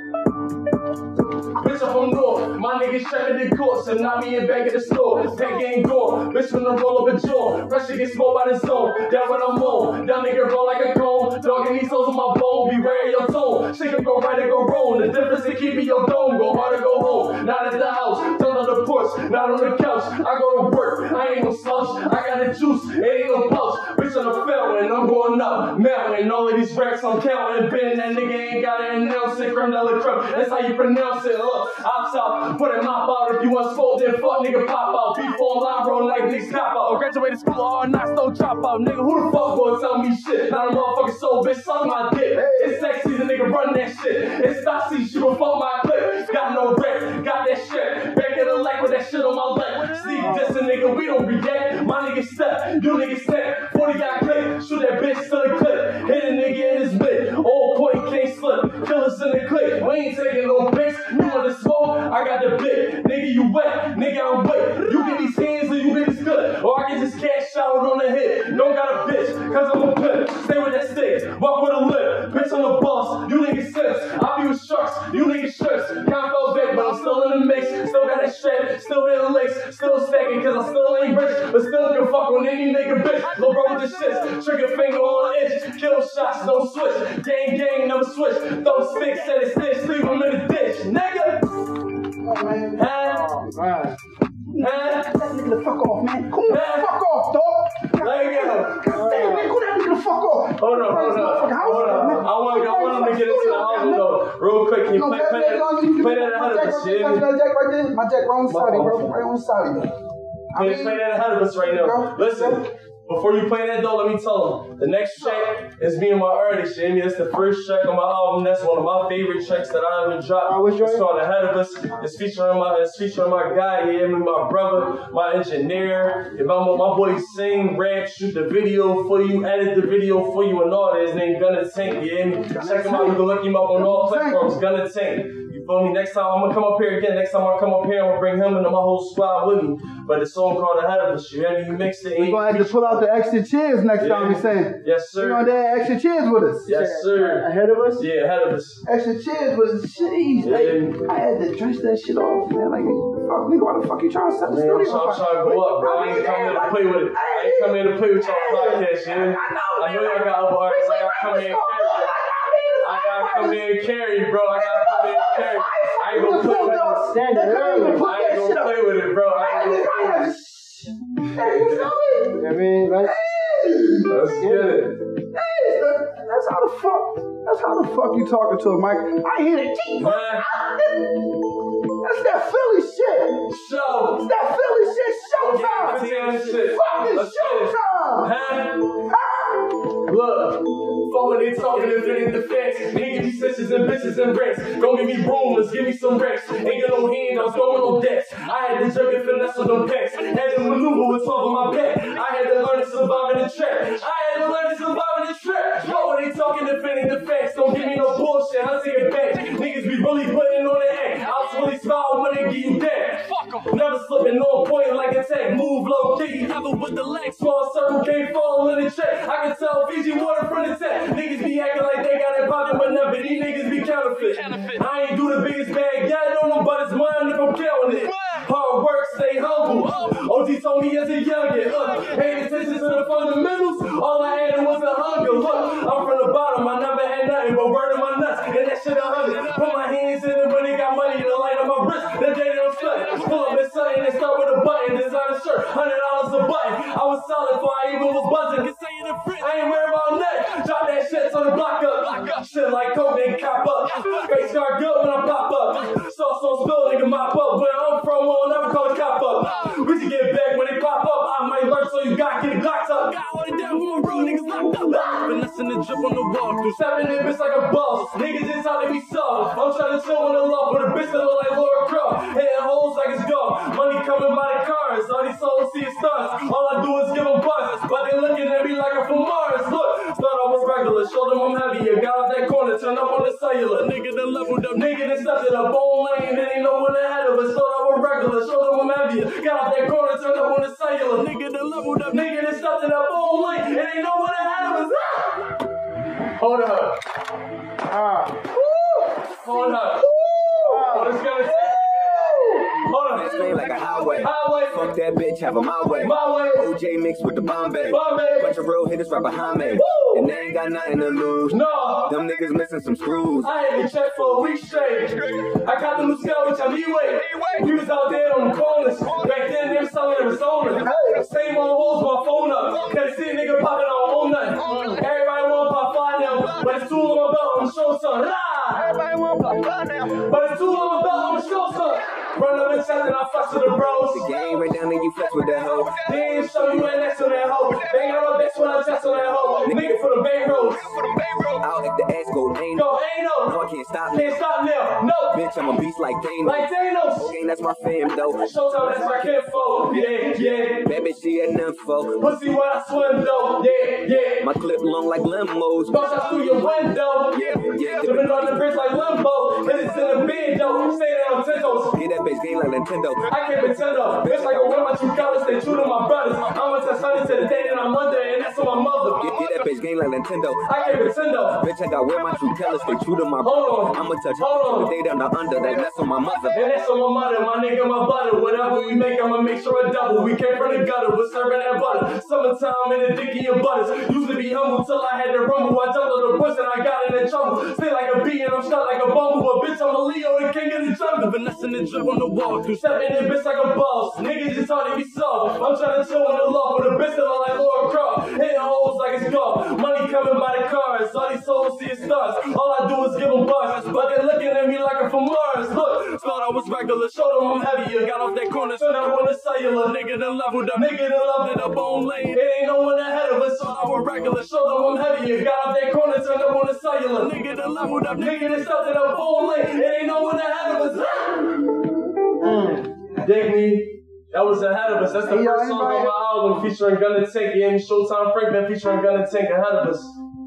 [SPEAKER 3] Bitch, I'm from My niggas trapping the court, me in back at the store. That ain't gone. Bitch, when I roll up a jaw. Pressure get smoked by the zone. That what I'm on. That nigga roll like a cone. Dogging these hoes on my bone. Beware your tone. Shit can go right or go wrong. The difference is keeping your dome. Go hard or go home. Not at the house. Turn on the porch. not on the couch. I go to work, I ain't no slouch. I got the juice, it ain't no pouch. On the fountain, I'm going up, mountain. All of these racks I'm counting. Ben, that nigga ain't gotta announce it. Creme de la creme, that's how you pronounce it. I'm top, put it mop out. If you want smoke, then fuck nigga pop out. Beef on line, roll like niggas cop out. Graduated school, hard knocks, don't drop out. Nigga, who the fuck gonna tell me shit? Not a motherfucking soul, bitch, suck my dick. It's sexy, the nigga run that shit. It's Stasi, she gon' fuck my clip. Got no rep, got that shit. In the leg with that shit on my dissing, nigga, we don't react. My nigga step, you nigga step. 40 got clip, shoot that bitch to the clip. Hit a nigga in his mid. Old point can't slip. Killers in the clip. We ain't taking no pics. You the smoke? I got the bit. Nigga, you wet. Nigga, I'm wet. You get these hands or you get this good. Or I can just cash out on the hit. Don't got a bitch, cause I'm a pimp. Stay with that stick. Walk with a lip. Bitch on the bus. You niggas sips. I be with sharks. You niggas strips. Can't fell back, but I'm still in the mix. Still got that shit. Still hitting licks. Still stacking, cause I still ain't rich. But still can fuck on any nigga bitch. Lil' bro with the shits. Trigger finger on itch. Kill shots, don't switch. Gang, gang, never switch. Throw sticks at his stitch. Leave him in the ditch. Nigga.
[SPEAKER 2] Oh, man.
[SPEAKER 3] Huh?
[SPEAKER 1] Oh, man.
[SPEAKER 3] Huh?
[SPEAKER 2] That nigga the fuck off, man. Come on,
[SPEAKER 3] Man.
[SPEAKER 2] fuck off, dog.
[SPEAKER 3] Go.
[SPEAKER 2] Damn, man, go that nigga the fuck off.
[SPEAKER 3] Hold on, hold on, hold on. I want, I want him to get into the house though. Real quick, can you play, play that, play that ahead of us, shit?
[SPEAKER 2] My jack right there. My jack right on the side, bro. Right on the side. I
[SPEAKER 3] you play that ahead of us right now?
[SPEAKER 2] Bro,
[SPEAKER 3] Listen, before you play that though, let me tell them. The next track is me and my artist, you hear me? That's the first track on my album. That's one of my favorite tracks that I ever dropped.
[SPEAKER 1] Oh,
[SPEAKER 3] it's called Ahead of Us. It's featuring my it's featuring my guy, hear me? My brother, my engineer. If I'm my boy sing, rap, shoot the video for you, edit the video for you and all that. His name Gunna Tank, you hear me? Check him out, you can look him up on all platforms. Gunna Tank. You feel me? Next time I'm gonna come up here again. Next time I come up here, I'm gonna bring him and my whole squad with me. But the song called Ahead of Us, you hear me? He mixed it.
[SPEAKER 2] We're gonna have to pull out the extra cheers next time we sing.
[SPEAKER 3] Yes, sir.
[SPEAKER 2] We're
[SPEAKER 3] sir.
[SPEAKER 2] gonna have extra cheers with us.
[SPEAKER 3] Yes, sir.
[SPEAKER 1] Ahead of us?
[SPEAKER 3] Yeah, ahead of us.
[SPEAKER 2] Extra cheers was shit.
[SPEAKER 3] Yeah.
[SPEAKER 2] Like, I had to drench that shit off, man. Like, fuck, nigga, why the fuck you trying to set the
[SPEAKER 3] Man, I'm
[SPEAKER 2] studio?
[SPEAKER 3] trying, trying to go up, bro. I ain't come here to play with it. I ain't come here to play with y'all podcast, you know? I know y'all got other artists. I gotta come here and carry. I gotta come here and carry, bro. I gotta come here and carry. I ain't gonna play with it.
[SPEAKER 1] Stand it early.
[SPEAKER 3] I ain't gonna play with it, bro. I ain't gonna play with it.
[SPEAKER 1] I mean, like,
[SPEAKER 3] Let's get it.
[SPEAKER 2] That's how the fuck. That's how the fuck you talking to a mic. I hear the teeth.
[SPEAKER 3] Man,
[SPEAKER 2] That's that Philly shit.
[SPEAKER 3] show.
[SPEAKER 2] It's that Philly shit. Showtime.
[SPEAKER 3] let's this shit.
[SPEAKER 2] Fucking
[SPEAKER 3] Let's
[SPEAKER 2] showtime.
[SPEAKER 3] Huh? Look, fuck when they talking it ain't the facts. Nigga me sisters and bitches and bricks. Don't give me rumors, give me some wrecks. Ain't got no hand, I was going on decks. I had to jerk and finesse with them packs. Had to maneuver with 12 on my back. I had to learn to survive in the trap. I had to learn to survive in the trap. Fuck when they talking it ain't the facts. Don't give me no bullshit, I'll take it back. Niggas be really putting on the act. I'll really smile when they get you that. Never slipping on point like a tech. Move low key, never with the legs. Small circle can't fall in the check. I can tell Fiji water from the tech. Niggas be acting like they got that pocket, but never. These niggas be counterfeit. I ain't do the biggest bag yet, don't know, but it's mine if I'm counting it. Hard work, stay humble. OG told me as a youngin', uh, paying attention to the fundamentals. All I had was a hunger. Look, I'm from the bottom, I never had nothing but word in my nuts, and that shit a hundred. Put my hands in it when they got money, the light on my wrist, the day they don't sweat. Pull up and something and start with a button, design a shirt, hundred dollars a button. I was solid before I even was buzzing. Can say in French. I ain't worried my neck. Drop that shit on the block up. Shit like coke, they cop up. Face car good when I pop up. Sauce on spill, nigga mop up. Where I'm from, we don't never call it cop up. We should get back when they pop up. I might lurk, so you got get glocked up. Got all down with my real niggas locked up. Finessing the drip on the wall. Through stepping in bitch like a boss. Niggas just how they be soft. I'm trying to chill on the loft with a bitch that look like Laura Croft. Hitting holes like it's gone. Money coming by the cars. All these souls see stunts. All I do is give them buzz. But they looking at me like I'm from Mars. Look, start with regular. Show them I'm heavier. Got out that corner. Turn up on the cellular. Nigga that leveled up. Nigga that stepped in a bone lane. They ain't no one ahead of us. Start off with regular. Show them I'm heavier. Got out that corner. Turn up on the cellular. Nigga that leveled up. Nigga that stepped in a bone lane. It ain't no one ahead of us. Ah! Hold up.
[SPEAKER 1] Ah,
[SPEAKER 3] Hold up. Hold up. Hold up.
[SPEAKER 4] Explain like a highway.
[SPEAKER 3] Highway.
[SPEAKER 4] Fuck that bitch, have her my way.
[SPEAKER 3] My way.
[SPEAKER 4] OJ mixed with the Bombay.
[SPEAKER 3] Bombay.
[SPEAKER 4] Bunch of real hitters right behind me.
[SPEAKER 3] Woo.
[SPEAKER 4] And they ain't got nothing to lose.
[SPEAKER 3] No.
[SPEAKER 4] Them niggas missing some screws.
[SPEAKER 3] I ain't been checked for a week straight. I got the scale with your leeway. We was out there on the corners. Back then, they was selling Arizona. Same old hoes, my phone up. Can't see a nigga popping on home nothing. Everybody But it's too long belt, I'ma show some. Rah!
[SPEAKER 4] Everybody want pop five now.
[SPEAKER 3] But it's too long belt, I'ma show some. Run up the chest and I flex with the bros.
[SPEAKER 4] Game right down and you flex with that hoe.
[SPEAKER 3] They ain't show you ain't next to that hoe. They ain't got no bitch when I chest on that hoe. Nigga for the bank rolls.
[SPEAKER 4] Out at the ass go ain't
[SPEAKER 3] Yo, ain't
[SPEAKER 4] No,
[SPEAKER 3] no.
[SPEAKER 4] I can't stop
[SPEAKER 3] Can't stop now. No.
[SPEAKER 4] Bitch, I'm a beast like Thanos.
[SPEAKER 3] Like Thanos.
[SPEAKER 4] Okay, that's my fam though.
[SPEAKER 3] Showtime, that's my kinfolk. Yeah, yeah.
[SPEAKER 4] Bad bitch, she a nympho.
[SPEAKER 3] Pussy when I swim though. Yeah, yeah.
[SPEAKER 4] My clip long like limos.
[SPEAKER 3] Go shot through your window.
[SPEAKER 4] Yeah, yeah.
[SPEAKER 3] Dipping on the bridge like limbo. Hit it in the bed though. Staying on ten toes.
[SPEAKER 4] Get that bitch game like Nintendo.
[SPEAKER 3] I can't pretend though. Bitch like a win my true colors. Stay true to my brothers. I'ma tell Sunday to the day that I'm under, and that's on my mother.
[SPEAKER 4] Get, get that bitch game like Nintendo.
[SPEAKER 3] I can't pretend though.
[SPEAKER 4] Bitch, I got wear my true colors. Stay true to my
[SPEAKER 3] on.
[SPEAKER 4] I'ma touch
[SPEAKER 3] Hold on.
[SPEAKER 4] the day down the under. That, that's on my mother.
[SPEAKER 3] And that's on my mother, my nigga, my butter. Whatever we make, I'ma make sure it double. We came from the gutter, we're serving that butter. Summertime in the dick in your butters. Used to be humble till I had to rumble. I on the bush and I got in the trouble. Stay like a bee and I'm shot like a bumble. But bitch, I'm a Leo, the king of the jungle. Vanessa and the drip on the wall. Through stepping in bitch like a boss. Niggas just trying to be soft. I'm trying to chill in the law with a bitch that look like Laura Croft. Hitting holes like it's golf. Money coming by the cars. All these souls see stars. All I do is give them bars. But they're looking at me like I'm from Mars. Look, thought I was regular. Showed them I'm heavier. Got off that corner. Turned up on the cellular. Nigga done leveled up. Nigga done leveled up on lane. It ain't no one ahead of us. Thought I was regular. Showed them I'm heavier. Got off that corner. Turned up on the cellular. Nigga done leveled up. Nigga done stepped up on lane. It ain't no one ahead of us. Mm. Dig me. That was ahead of us. That's the
[SPEAKER 2] Hey,
[SPEAKER 3] first song on my album featuring Gunna Tank. You hear me? Showtime Franklin featuring Gunna Tank ahead of us.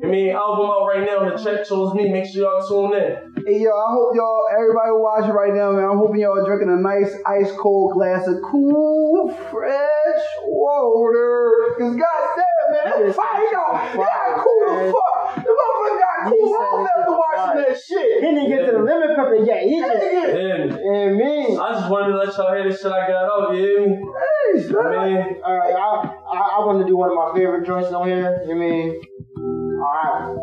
[SPEAKER 3] I mean, album out right now. The Trap Chose Me. Make sure y'all tune in.
[SPEAKER 2] Hey yo, I hope y'all, everybody watching right now, man. I'm hoping y'all are drinking a nice ice cold glass of cool, fresh water. Cause goddamn, man, that fire, y'all, cool as fuck. The motherfucker got
[SPEAKER 1] He
[SPEAKER 2] cool
[SPEAKER 1] said
[SPEAKER 2] off after watching that shit.
[SPEAKER 1] He didn't get to the lemon pepper yet. He just,
[SPEAKER 2] Nigga,
[SPEAKER 3] Yeah.
[SPEAKER 1] and me.
[SPEAKER 3] I just wanted to let y'all hear this shit I got out. You hear me?
[SPEAKER 2] hey.
[SPEAKER 3] Man,
[SPEAKER 1] Alright, I, I, I want to do one of my favorite joints on here. You mean? Alright.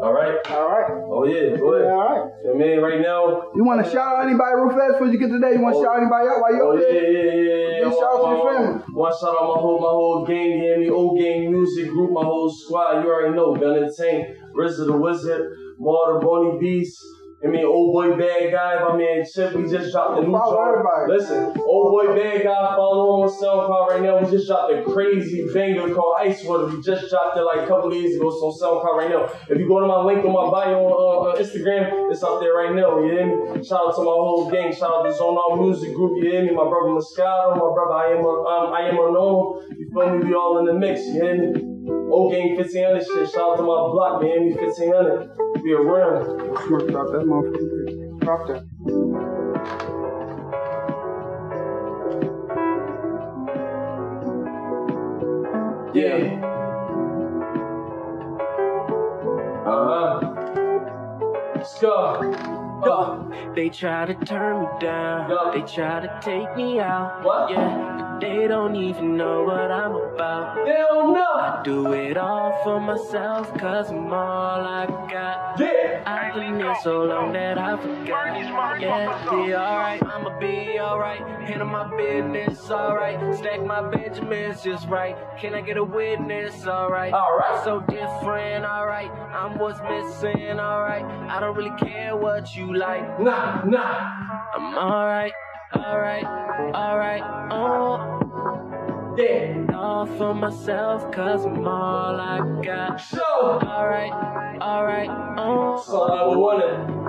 [SPEAKER 3] All right.
[SPEAKER 1] Alright.
[SPEAKER 3] Oh yeah, go ahead.
[SPEAKER 1] Alright.
[SPEAKER 3] I mean, right now.
[SPEAKER 2] You want to shout out anybody real fast before you get to that? You want to oh. shout anybody out while you
[SPEAKER 3] Oh
[SPEAKER 2] up
[SPEAKER 3] yeah, yeah, yeah, yeah.
[SPEAKER 2] Shout out to your family.
[SPEAKER 3] One shout out my whole, my whole gang, you hear me? Old gang music group, my whole squad. You already know. Gunna Tank, RZA the Wizard, Marta Boney Beast. I mean, old boy bad guy, my man Chip. We just dropped the new joint. Listen, old boy bad guy, follow on SoundCloud right now. We just dropped a crazy banger called Ice Water. We just dropped it like a couple days ago, so on SoundCloud right now. If you go to my link on my bio on, uh, on Instagram, it's up there right now. You hear me? Shout out to my whole gang. Shout out to Zone Out Music Group. You hear me? My brother Moscato, my brother I am um, I am unknown. You feel me? We all in the mix. You hear me? Old gang 1500 shit. Shout out to my block, man. Me 1500. Be around.
[SPEAKER 2] Smirk drop that motherfucker.
[SPEAKER 1] Drop that.
[SPEAKER 3] Yeah. Uh huh. Let's go. Go.
[SPEAKER 5] They try to turn me down.
[SPEAKER 3] Yeah.
[SPEAKER 5] They try to take me out.
[SPEAKER 3] What?
[SPEAKER 5] Yeah, but they don't even know what I'm about.
[SPEAKER 3] They don't know.
[SPEAKER 5] I do it all for myself, cause I'm all I got.
[SPEAKER 3] Yeah.
[SPEAKER 5] I've been here so long that I forgot. Yeah, be alright, I'ma be alright. Handle my business, alright. Stack my Benjamins just right. Can I get a witness, alright?
[SPEAKER 3] Alright.
[SPEAKER 5] So different, alright. I'm what's missing, alright. I don't really care what you like.
[SPEAKER 3] Nah, nah.
[SPEAKER 5] I'm alright, alright, alright, oh.
[SPEAKER 3] Yeah.
[SPEAKER 5] All for myself, cause I'm all I got.
[SPEAKER 3] So.
[SPEAKER 5] Alright, alright, oh.
[SPEAKER 3] So I would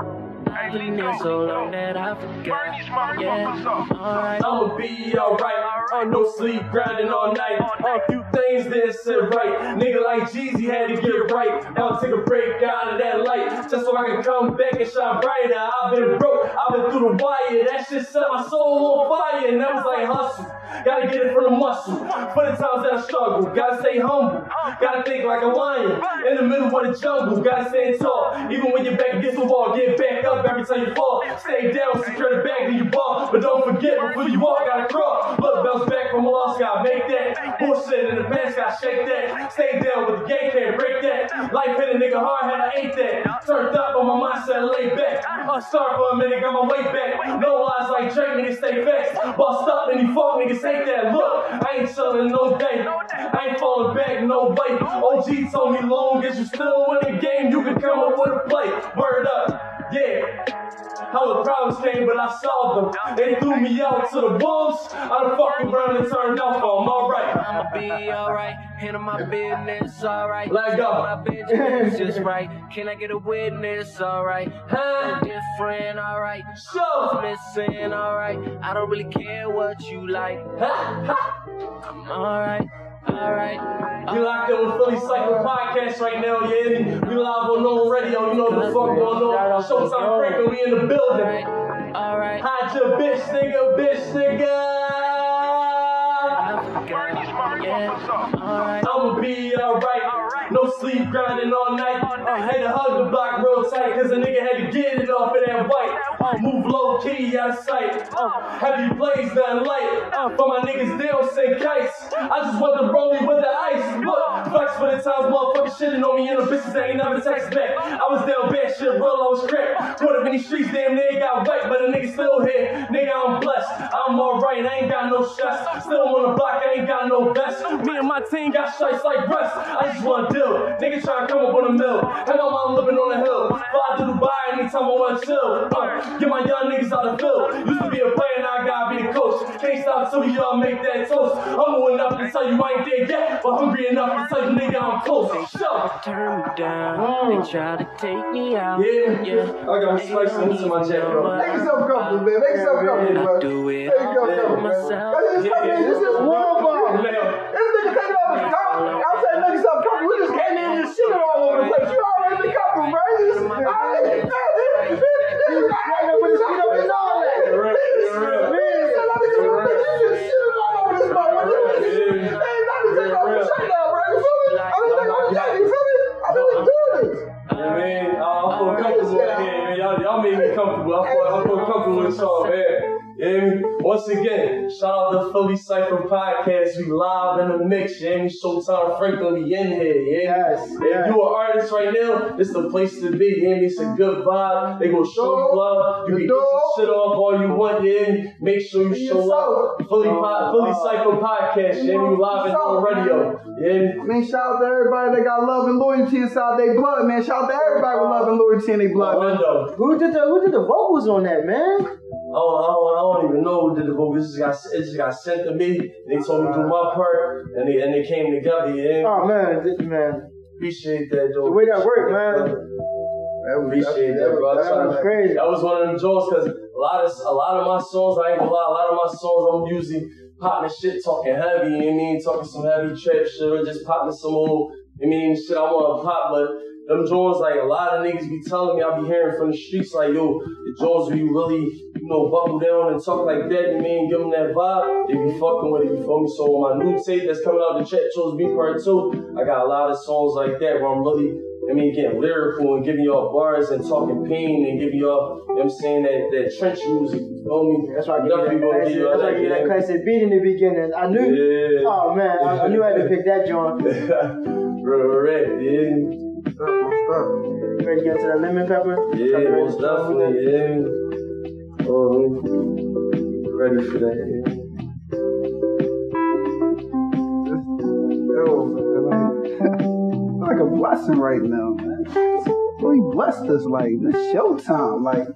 [SPEAKER 3] want it.
[SPEAKER 5] I've been here so long that I forgot. Yeah, alright.
[SPEAKER 3] I'ma be alright. Uh, no sleep, grinding all night. A few things didn't sit right. Nigga like Jeezy had to get right. Now I'll take a break out of that light just so I can come back and shine brighter. I've been broke, I've been through the wire. That shit set my soul on fire, and that was like hustle. Gotta get it from the muscle. For the times that I struggle, gotta stay humble. Gotta think like a lion in the middle of the jungle. Gotta stand tall, even when your back against the wall. Get back up every time you fall. Stay down, secure the bag, then you ball. But don't forget, before you walk, gotta crawl. Look, bounce back from a loss, gotta make that. Bullshit in the past, gotta shake that. Stay down with the game, can't break that. Life hit a nigga hard, had I ate that. Turned up on my mindset, lay back. I'm start for a minute, got my way back. No lies like Drake, niggas stay fast. Bust up, and you fuck niggas hate that. Look, I ain't chillin' no day. I ain't falling back, no way. OG told me long as you still win the game, you can come up with a play. Word up, yeah. Hella problems came, but I solved them. They threw me out to the wolves. I done fucked around and turned off on 'em. Alright.
[SPEAKER 5] I'ma be alright, handle my business alright.
[SPEAKER 3] Let go.
[SPEAKER 5] My Benjamin's just right. Can I get a witness? Alright.
[SPEAKER 3] Huh?
[SPEAKER 5] Different, alright.
[SPEAKER 3] So,
[SPEAKER 5] Missing, alright. I don't really care what you like. I'm alright, alright.
[SPEAKER 3] We locked in with Philly Cypher Podcast right now, you hear me? We live on No Radio, you know what the fuck going on. Showtime Franklin, we in the building.
[SPEAKER 5] Alright, alright.
[SPEAKER 3] Hide your bitch nigga, bitch nigga.
[SPEAKER 5] Yeah, alright.
[SPEAKER 3] I'ma be alright. No sleep, grinding all night. I had to hug the block real tight, cause a nigga had to get it off of that white. Move low key out of sight. Heavy plays, nothing light. For my niggas, they don't send kites. I just want to the rolling with the ice. Look, flex for the times motherfuckers shitting on me and the bitches that ain't never text back. I was down bad shit, real, I was cracked. Put up in these streets, damn nigga got wet, but a nigga still here. Nigga, I'm blessed. I'm alright, I ain't got no stress. Still on the block, I ain't got no vest. Me and my team got stripes like breasts. I just wanna deal. Nigga tryna come up on a mill. Hell, my mom living on the hill. Fly to Dubai anytime I wanna chill. Uh, get my young niggas out of field. Used to be a player, now I gotta be the coach. Can't stop till y'all make that toast. Humble enough to tell you I ain't there yet, but hungry enough to tell you nigga I'm close. Shut
[SPEAKER 5] Turn me down. They try to take me out.
[SPEAKER 3] Yeah,
[SPEAKER 5] Yeah.
[SPEAKER 3] I got my spice into my jacket, bro.
[SPEAKER 2] Make yourself comfortable, man. Make yourself comfortable, bro.
[SPEAKER 5] Do it
[SPEAKER 2] Make yourself comfortable, man.
[SPEAKER 5] myself.
[SPEAKER 2] This is fucking, this is warm
[SPEAKER 3] Podcast. We live in the mix, yeah. Me Showtime Franklin, we in here, yeah.
[SPEAKER 1] Yes,
[SPEAKER 3] If
[SPEAKER 1] yes.
[SPEAKER 3] you an artist right now, this the place to be, yeah. It's a good vibe. They gonna show you love. You
[SPEAKER 2] The
[SPEAKER 3] can get
[SPEAKER 2] door.
[SPEAKER 3] some shit off all you want, yeah. Make sure you
[SPEAKER 2] Be
[SPEAKER 3] show up.
[SPEAKER 2] Fully,
[SPEAKER 3] Philly, po- Philly uh, Cypher Podcast, yeah. We live in on radio, yeah.
[SPEAKER 2] Man, shout out to everybody that got love and loyalty inside their blood, man. Shout out to everybody with love and loyalty in their blood, man.
[SPEAKER 1] Who did the Who did the vocals on that, man?
[SPEAKER 3] I don't, I, don't, I don't even know who did the vocals. It just got it just got sent to me. They told me to do my part, and they and they came together. Yeah,
[SPEAKER 1] Oh man, this, man,
[SPEAKER 3] appreciate that, though.
[SPEAKER 1] the way that worked, man.
[SPEAKER 3] Appreciate that, bro.
[SPEAKER 1] That was crazy.
[SPEAKER 3] That was one of them joints because a lot of a lot of my songs, I ain't gonna lie, a lot of my songs I'm usually popping shit, talking heavy. You know I mean, talking some heavy trap shit, or just popping some old. I mean, shit I want to pop, but. Them Jones, like a lot of niggas be telling me, I be hearing from the streets, like, yo, the Jones where you really, you know, buckle down and talk like that, you mean, give them that vibe, they be fucking with it, you feel me? So my new tape that's coming out, the Trap Chose Me Part 2, I got a lot of songs like that where I'm really, I mean, getting lyrical and giving y'all bars and talking pain and giving y'all, you know what I'm saying, that, that trench music, you feel me?
[SPEAKER 1] That's why I gave you that classic. That's why I gave that classic beat in the beginning. I knew.
[SPEAKER 3] Yeah.
[SPEAKER 1] Oh man, I, I knew I had to pick that joint.
[SPEAKER 3] Real rap, yeah.
[SPEAKER 1] You ready to get into that lemon pepper?
[SPEAKER 3] Yeah, most definitely, yeah. Oh, ready for that, yeah.
[SPEAKER 2] Yo, like, a blessing right now, man. Really blessed us, like this showtime, like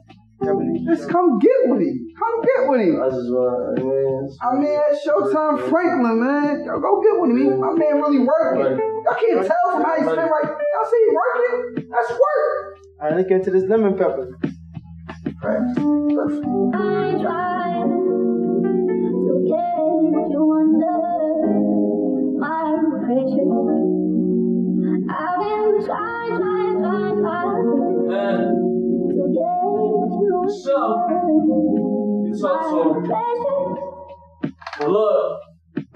[SPEAKER 2] just come get with it, come get with it.
[SPEAKER 3] I just want, I mean, it's-
[SPEAKER 2] I mean, at Showtime Franklin, man, y'all go get with him. My man really working. Y'all can't tell from how he spit right. Y'all see he working? That's work.
[SPEAKER 1] All right, let's get into this lemon pepper.
[SPEAKER 2] Right. Perfect.
[SPEAKER 6] 放飞去我乐
[SPEAKER 3] 了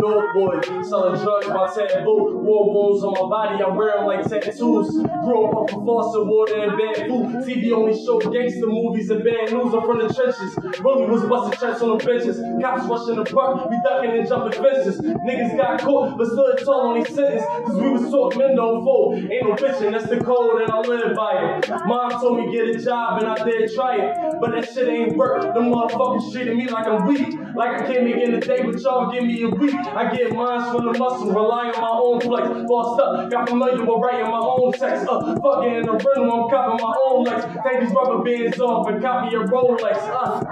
[SPEAKER 3] Dope boy, selling drugs by taboo. War wounds on my body, I wear them like tattoos. Grew up off of foster water and bad food. TV only showed gangster movies and bad news. I'm from the trenches. Really was busting checks on the benches. Cops rushing the park, we ducking and jumping fences. Niggas got caught, but stood tall on these sentence. Cause we was taught men don't fold. Ain't no bitching, that's the code and I live by it. Mom told me get a job and I did try it. But that shit ain't work. Them motherfuckers treated me like I'm weak. Like I can't make it in a day, but y'all give me a week. I get mines from the muscle, rely on my own flex. Bossed up, got familiar with writing my own text. Uh, fucking in the rental, I'm copping my own legs. Take these rubber bands off and copy a Rolex. Uh,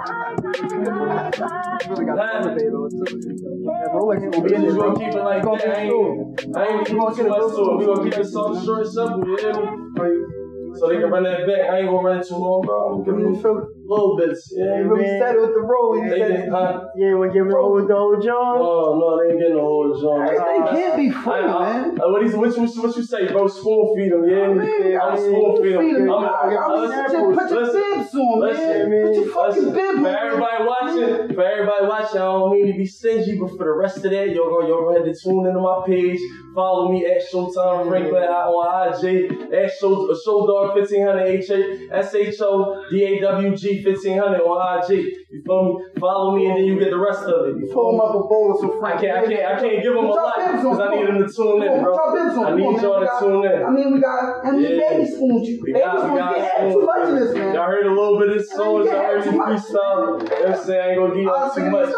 [SPEAKER 2] Really got
[SPEAKER 3] Nah.
[SPEAKER 2] elevator or something. That Rolex gonna be in
[SPEAKER 3] we
[SPEAKER 2] there.
[SPEAKER 3] gonna keep it like that. I ain't, I ain't gonna too much to it. We gonna keep it something short and simple, me? So they can run that back. I ain't gonna run it too long, bro. I'm giving
[SPEAKER 2] You
[SPEAKER 3] them
[SPEAKER 2] feel
[SPEAKER 3] little bits. Yeah,
[SPEAKER 2] You really
[SPEAKER 1] man.
[SPEAKER 2] started with the roll. You
[SPEAKER 3] They
[SPEAKER 2] said
[SPEAKER 3] get, huh?
[SPEAKER 1] Yeah, we're giving over the old John.
[SPEAKER 3] Oh no, they ain't getting no old joint.
[SPEAKER 2] They can't be full,
[SPEAKER 3] I, I,
[SPEAKER 2] man.
[SPEAKER 3] uh, what, is, what, you, what you say, bro? Spoon feed them, yeah?
[SPEAKER 2] Man,
[SPEAKER 3] I'm
[SPEAKER 2] I
[SPEAKER 3] spoon feed them.
[SPEAKER 2] mean,
[SPEAKER 3] I'm,
[SPEAKER 2] I mean,
[SPEAKER 3] I'm,
[SPEAKER 2] just
[SPEAKER 3] listen,
[SPEAKER 2] put your
[SPEAKER 3] listen,
[SPEAKER 2] on,
[SPEAKER 3] listen,
[SPEAKER 2] man. Put your fucking
[SPEAKER 3] listen.
[SPEAKER 2] bib on.
[SPEAKER 3] For everybody watching, for everybody watching, I don't mean to be stingy, but for the rest of that, y'all go, y'all go ahead and tune into my page. Follow me at Showtime Franklin on IG, at Show, uh, Showdog 1500 H A S H O D A W G 1500 on IG. You feel me? Follow me and then you get the rest of it. You
[SPEAKER 2] Pull him up a bowl of some Frank.
[SPEAKER 3] I can't, I can't, I can't give them a lot because I need them to tune in, bro.
[SPEAKER 2] put your bibs on,
[SPEAKER 3] I need y'all to tune in.
[SPEAKER 2] I mean, we got how many
[SPEAKER 3] Yeah.
[SPEAKER 2] baby spoons? Baby
[SPEAKER 3] got, we
[SPEAKER 2] spoons.
[SPEAKER 3] got
[SPEAKER 2] too much of this, man.
[SPEAKER 3] Y'all heard a little bit of this
[SPEAKER 2] Man,
[SPEAKER 3] song,
[SPEAKER 2] you
[SPEAKER 3] y'all
[SPEAKER 2] had
[SPEAKER 3] heard
[SPEAKER 2] too
[SPEAKER 3] me
[SPEAKER 2] much.
[SPEAKER 3] freestyle. You know what I'm saying? I ain't gonna give y'all too much.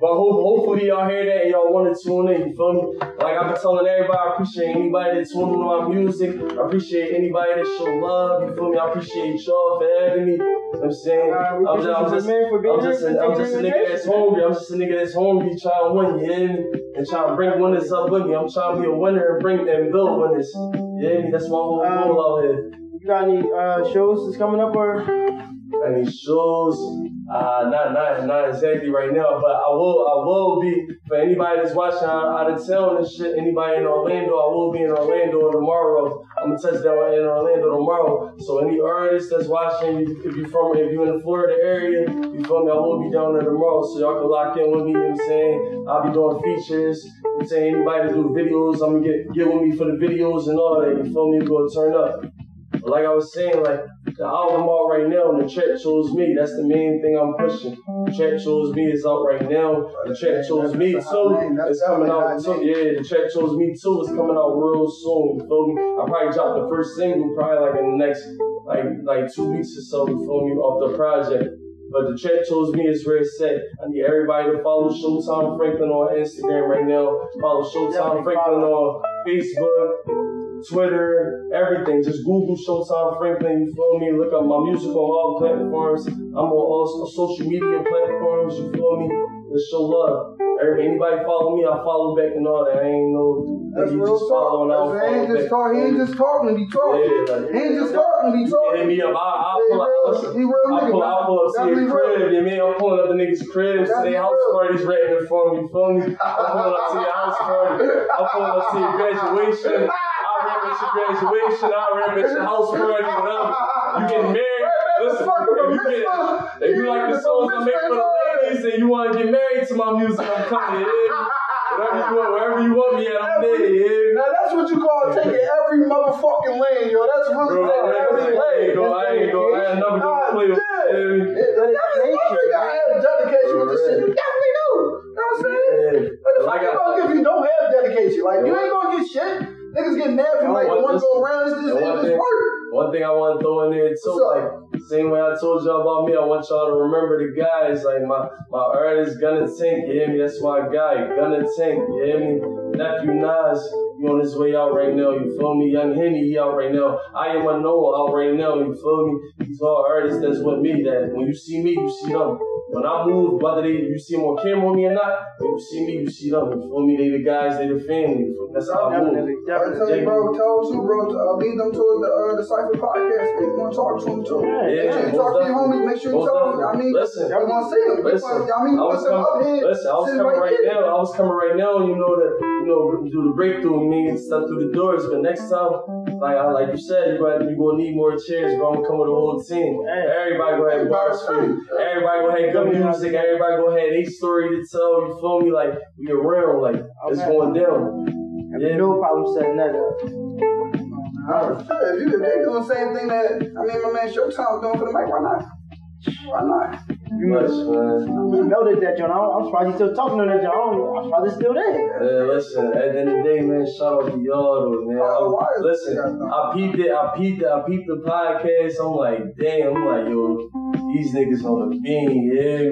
[SPEAKER 3] But hope, hopefully y'all hear that and y'all want to tune in. You feel me? Like I've been telling everybody, I appreciate anybody that tune into my music. I appreciate anybody that show love. You feel me? I appreciate y'all for having me. You know what I'm saying?
[SPEAKER 1] Uh,
[SPEAKER 3] I'm just, I'm just,
[SPEAKER 1] man, for being
[SPEAKER 3] I'm just, a, I'm just a nigga that's hungry. I'm just a nigga that's hungry trying to win. You hear me? And trying to bring winners up with me. I'm trying to be a winner and bring them build winners. You hear me? That's my whole
[SPEAKER 1] Um,
[SPEAKER 3] goal out here.
[SPEAKER 1] Got any uh, shows that's coming up or?
[SPEAKER 3] any shows. Uh, not not not exactly right now, but I will I will be for anybody that's watching out, of town and shit. Anybody in Orlando, I will be in Orlando tomorrow. I'm gonna touch down in Orlando tomorrow. So any artists that's watching, if you're from if you're in the Florida area, you feel me? I will be down there tomorrow, so y'all can lock in with me. You know what I'm saying? I'll be doing features. You know I'm saying anybody to do videos, I'm gonna get get with me for the videos and all that. You feel me? We gonna turn up. But like I was saying, like the album out right now, and the Trap Chose Me. That's the main thing I'm pushing. The Trap Chose Me is out right now. The Trap Chose Me too. It's coming out too. Yeah, the Trap Chose Me too. It's coming out real soon. You feel me? I probably drop the first single probably like in the next like like two weeks or so. You feel me? Off the project. But the Trap Chose Me is where it's at. I need everybody to follow Showtime Franklin on Instagram right now. Follow Showtime Franklin on Facebook. Twitter, everything. Just Google Showtime Franklin. You feel me? Look up my music on all platforms. I'm on all social media platforms. You feel me? Let's show love. Anybody follow me, I follow back and all that. I ain't no.
[SPEAKER 2] That's real
[SPEAKER 3] just follow and I don't.
[SPEAKER 2] He ain't just talk. He ain't just talking. He talking.
[SPEAKER 3] Yeah, like,
[SPEAKER 2] He ain't just talking. He
[SPEAKER 3] hit
[SPEAKER 2] talking.
[SPEAKER 3] me up. I, I'll pull up. Listen,
[SPEAKER 2] he real nigga,
[SPEAKER 3] pull,
[SPEAKER 2] man.
[SPEAKER 3] I'll pull up to
[SPEAKER 2] That's
[SPEAKER 3] your
[SPEAKER 2] be real.
[SPEAKER 3] crib. You mean I'm pulling up the niggas' cribs
[SPEAKER 2] That's be
[SPEAKER 3] their house parties ready for me. You feel me? I'm pulling up to your house party. I'm pulling up to your graduation. I'll rap at your graduation. I'll rap at your house party. Whatever. You getting married? Listen, if you get, if you like the songs I make for the ladies and you want to get married to my music, I'm coming. Yeah? Wherever you want, wherever you want me at, I'm there. Yeah?
[SPEAKER 2] Now that's what you call taking every motherfucking lane, yo. That's really
[SPEAKER 3] Bro,
[SPEAKER 2] taking
[SPEAKER 3] I
[SPEAKER 2] every
[SPEAKER 3] ain't
[SPEAKER 2] lane.
[SPEAKER 3] go, I ain't go, I ain't never gonna ah, play with
[SPEAKER 2] God
[SPEAKER 3] you.
[SPEAKER 2] damn. Definitely gotta have dedication with this shit. You definitely do. You know what I'm saying? What the fuck
[SPEAKER 3] Like
[SPEAKER 2] you
[SPEAKER 3] I-
[SPEAKER 2] gonna get if you don't have dedication? Like you ain't gonna get shit. Niggas get mad from like
[SPEAKER 3] One-
[SPEAKER 2] one
[SPEAKER 3] this-
[SPEAKER 2] go around. It's just,
[SPEAKER 3] and
[SPEAKER 2] it's just
[SPEAKER 3] thing-
[SPEAKER 2] work.
[SPEAKER 3] One thing I want to throw in there too,
[SPEAKER 2] What's
[SPEAKER 3] like same way I told y'all about me, I want y'all to remember the guys. Like my my artist Gunna Tank, you hear me? That's my guy, Gunna Tank, you hear me? Nephew Nas, he on his way out right now, you feel me? Young Henny, he out right now. I am a Noah out right now, you feel me? These all artists that's with me. That when you see me, you see them. When I move, whether they you see them on camera with me or not, when you see me, you see them. You feel me? They the guys, they the family. That's how I move.
[SPEAKER 1] Definitely,
[SPEAKER 2] I tell
[SPEAKER 1] definitely.
[SPEAKER 2] you, bro, tell them too, bro. Uh, lead them towards the uh, the Cypher podcast. If you want to talk to them too.
[SPEAKER 1] Yeah,
[SPEAKER 2] Make sure you
[SPEAKER 3] most
[SPEAKER 2] talk to your homies. Make sure you
[SPEAKER 3] Most
[SPEAKER 2] tell them. I mean,
[SPEAKER 3] Listen.
[SPEAKER 2] you want to see them.
[SPEAKER 3] Listen,
[SPEAKER 2] I mean, you
[SPEAKER 3] I was
[SPEAKER 2] them up here.
[SPEAKER 3] Listen, I was coming right
[SPEAKER 2] here.
[SPEAKER 3] now. I was coming right now. You know to you know do the breakthrough with me and stuff through the doors. But next time like I- like you said, you gonna you gonna need more chairs, bro. I'm gonna with a whole team. Everybody gonna have bars for you. Everybody gonna have good music. Everybody gonna have a story to tell. You feel me? Like we around, like it's
[SPEAKER 1] Okay.
[SPEAKER 3] going down. Yeah.
[SPEAKER 1] no problem setting that up.
[SPEAKER 2] Shit, if, you, if they doing the same thing that I mean, my man Showtime doing for the mic, why not? Why not?
[SPEAKER 3] Much, man.
[SPEAKER 1] He melted that joint. I'm I'm surprised he's still talking to that joint. I don't- I'm surprised it's still there.
[SPEAKER 3] Man, listen, at the end of the day, man, shout out to y'all though, man. I
[SPEAKER 2] Oh, why
[SPEAKER 3] was,
[SPEAKER 2] is
[SPEAKER 3] listen. I peeped it, I peeped it, I peeped the podcast. I'm like, damn, I'm like, yo, these niggas on the bean, yeah.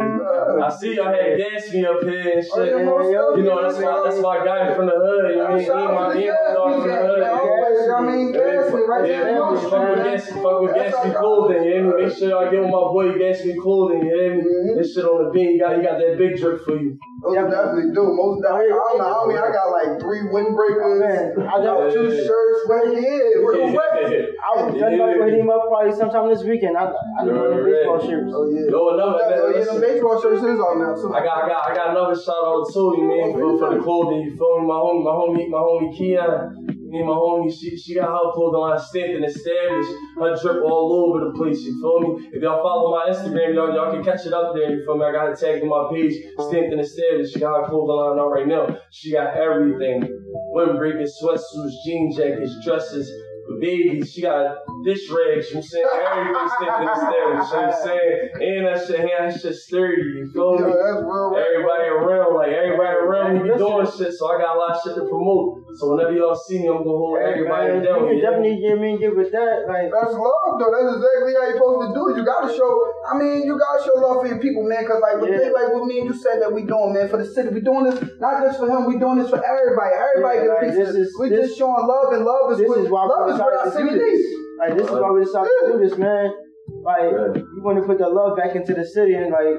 [SPEAKER 3] I see y'all had gas me up here and
[SPEAKER 2] Oh,
[SPEAKER 3] shit.
[SPEAKER 2] yeah,
[SPEAKER 3] You know, that's
[SPEAKER 2] definitely,
[SPEAKER 3] my that's my guy from the hood. You know, me, me
[SPEAKER 2] Shout
[SPEAKER 3] and my
[SPEAKER 2] to
[SPEAKER 3] me and my from the
[SPEAKER 2] gas
[SPEAKER 3] hood.
[SPEAKER 2] Man. I mean, gas me right
[SPEAKER 3] yeah,
[SPEAKER 2] there.
[SPEAKER 3] fuck, fuck with gas, fuck with
[SPEAKER 2] That's
[SPEAKER 3] gas me
[SPEAKER 2] our-
[SPEAKER 3] clothing. You hear me? Make sure y'all get with my boy gas me clothing. You hear me?
[SPEAKER 2] Mhm.
[SPEAKER 3] This shit on the bean, he got he got that big drip for you.
[SPEAKER 2] Those definitely do. Most definitely. I don't know. I mean, I got like three windbreakers.
[SPEAKER 1] Man, I
[SPEAKER 2] I got
[SPEAKER 1] got
[SPEAKER 2] two shirts. Right here. We're wet.
[SPEAKER 1] I was just about to hit him up probably sometime this weekend. I I just want the baseball shirts.
[SPEAKER 2] Oh yeah.
[SPEAKER 3] Yo, another-
[SPEAKER 2] Oh, yeah, the baseball shirts is on now too.
[SPEAKER 3] I got, I got, I got another shout out to you, man, for, for the clothing. You feel me? My homie, my homie, my homie Keon. Me and my homie, she, she got her clothing line stamped and established. Her drip all over the place. You feel me? If y'all follow my Instagram, y'all, y'all can catch it up there. You feel me? I got it tagged in my page, stamped and established. She got her clothing line out right now. She got everything: windbreakers, sweatsuits, jean jackets, dresses. Babies, she got dish rags, you know what I'm saying? Everything stamped and established, you know what I'm saying? And that shit, and that shit sturdy, you feel
[SPEAKER 2] Yo,
[SPEAKER 3] me?
[SPEAKER 2] that's real.
[SPEAKER 3] Everybody around, like everybody around me be doing shit, so I got a lot of shit to promote. So whenever y'all see me, I'm gonna hold everybody
[SPEAKER 1] Man,
[SPEAKER 3] down.
[SPEAKER 1] you
[SPEAKER 3] yeah?
[SPEAKER 1] definitely get me and get with that. Like
[SPEAKER 2] That's love, though. That's exactly how you're supposed to do it. You gotta show. I mean, you gotta show love for your people, man. Cause like with
[SPEAKER 1] Yeah.
[SPEAKER 2] things like what me and you said that we doing, man, for the city. We doing this not just for him. We doing this for everybody. Everybody
[SPEAKER 1] Yeah,
[SPEAKER 2] get
[SPEAKER 1] like,
[SPEAKER 2] piece.
[SPEAKER 1] this is-
[SPEAKER 2] We
[SPEAKER 1] this-
[SPEAKER 2] just showing love, and love is
[SPEAKER 1] this
[SPEAKER 2] what
[SPEAKER 1] is why
[SPEAKER 2] love
[SPEAKER 1] we
[SPEAKER 2] is what our city
[SPEAKER 1] do
[SPEAKER 2] needs.
[SPEAKER 1] Like this is why we decided to do this, man. Like
[SPEAKER 3] Yeah.
[SPEAKER 1] you want to put the love back into the city and like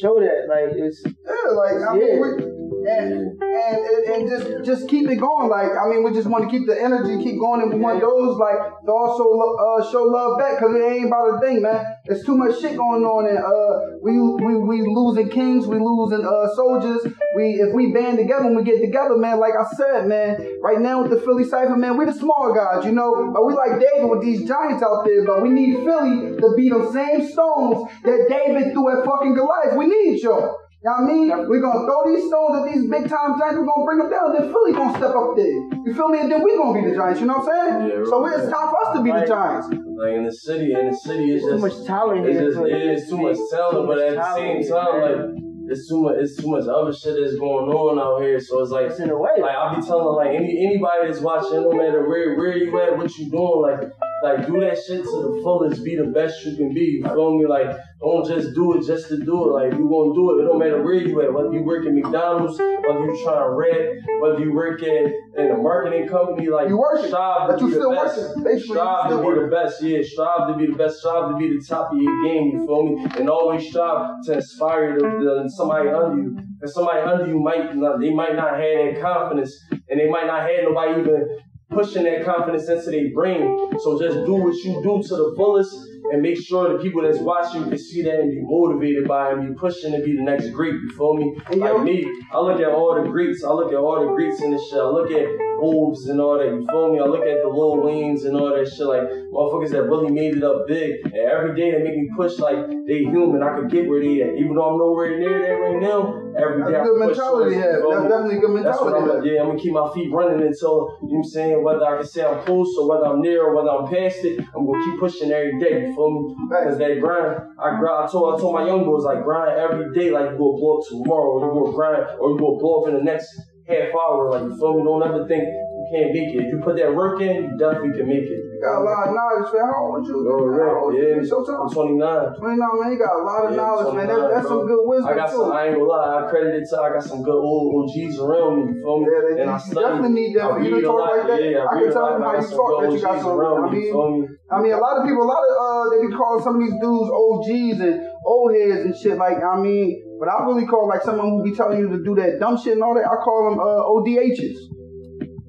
[SPEAKER 1] show that. Like it's
[SPEAKER 2] Yeah, like I mean,
[SPEAKER 1] Yeah.
[SPEAKER 2] we, and and and just just keep it going. Like I mean, we just want to keep the energy, keep going, and we want those like to also uh, show love back because it ain't about a thing, man. There's too much shit going on, and uh, we we we losing kings, we losing uh soldiers. We if we band together and we get together, man. Like I said, man. Right now with the Philly Cypher, man, we the small guys, you know. But we like David with these giants out there, but we need Philly to be them same stones that David threw at fucking Goliath. We need y'all. You know what I mean? We're gonna throw these stones at these big time giants, we're gonna bring them down, then Philly gonna step up there. You feel me? And then we gonna be the giants, you know what I'm saying?
[SPEAKER 3] Yeah,
[SPEAKER 2] so
[SPEAKER 3] right.
[SPEAKER 2] it's time for us to be the giants.
[SPEAKER 3] Like in the city, in the city, it's
[SPEAKER 1] too
[SPEAKER 3] just
[SPEAKER 1] much talent
[SPEAKER 3] it's
[SPEAKER 1] here.
[SPEAKER 3] just
[SPEAKER 1] for-
[SPEAKER 3] it is too much talent, but at the same time, like it's too much, it's too much other shit that's going on out here. So it's like
[SPEAKER 1] it's in a way.
[SPEAKER 3] Like I'll be telling like any anybody that's watching, no matter where where you at, what you doing, like like do that shit to the fullest, be the best you can be. You feel me? Like don't just do it just to do it. Like you gonna do it. It don't matter where you at. Whether you work at McDonald's, whether you trying to rent, whether you work at in a marketing company, like
[SPEAKER 2] You working,
[SPEAKER 3] strive
[SPEAKER 2] but
[SPEAKER 3] to
[SPEAKER 2] you
[SPEAKER 3] be the
[SPEAKER 2] still
[SPEAKER 3] best.
[SPEAKER 2] working. Basically, you
[SPEAKER 3] strive to be
[SPEAKER 2] working.
[SPEAKER 3] the best. Yeah, strive to be the best. Strive to be the top of your game. You feel me? And always strive to inspire the, the, somebody under you. Cause somebody under you might not, they might not have that confidence, and they might not have nobody even pushing that confidence into their brain. So just do what you do to the fullest, and make sure the people that's watching can see that and be motivated by it and be pushing to be the next great. You feel me?
[SPEAKER 2] And
[SPEAKER 3] Like
[SPEAKER 2] yo-
[SPEAKER 3] me, I look at all the greats. I look at all the greats in this shit. I look at Wolves and all that. You feel me? I look at the Lil Waynes and all that shit. Like motherfuckers that really made it up big. And every day they make me push like they human. I could get where they at. Even though I'm nowhere near that right now, every day
[SPEAKER 2] That's
[SPEAKER 3] I
[SPEAKER 2] a good
[SPEAKER 3] push
[SPEAKER 2] mentality to
[SPEAKER 3] towards it,
[SPEAKER 2] have.
[SPEAKER 3] you
[SPEAKER 2] That's definitely a good mentality.
[SPEAKER 3] I'm
[SPEAKER 2] to
[SPEAKER 3] yeah, I'm gonna keep my feet running until you know what I'm saying, whether I can say I'm close or whether I'm near or whether I'm past it, I'm gonna keep pushing every day, you feel me? Because that grind, I grind I told I told my young boys like grind every day like you're gonna blow up tomorrow, or you gonna grind or you're gonna blow up in the next half hour, like you feel me? Don't ever think you can't make it. If you put that work in, you definitely can make it.
[SPEAKER 2] You got a lot of knowledge, man. How old you? How old
[SPEAKER 3] yeah,
[SPEAKER 2] you? Showtime?
[SPEAKER 3] I'm 29.
[SPEAKER 2] 29, man. You got a lot of
[SPEAKER 3] Yeah,
[SPEAKER 2] knowledge, man. That,
[SPEAKER 3] 29,
[SPEAKER 2] that's some good wisdom,
[SPEAKER 3] I got
[SPEAKER 2] too.
[SPEAKER 3] some. I ain't gonna lie. I credit it to. I got some good old OGs around me. You feel me?
[SPEAKER 2] Yeah, they-
[SPEAKER 3] and I study.
[SPEAKER 2] definitely need that
[SPEAKER 3] I
[SPEAKER 2] you to
[SPEAKER 3] a
[SPEAKER 2] talk like that.
[SPEAKER 3] Yeah,
[SPEAKER 2] I
[SPEAKER 3] read
[SPEAKER 2] can tell from how you talk that you got some-
[SPEAKER 3] around
[SPEAKER 2] I
[SPEAKER 3] me. You
[SPEAKER 2] mean-
[SPEAKER 3] feel me?
[SPEAKER 2] I mean, a lot of people, a lot of uh, they be calling some of these dudes OGs and old heads and shit. Like, I mean, but I really call like someone who be telling you to do that dumb shit and all that. I call them uh, ODHs.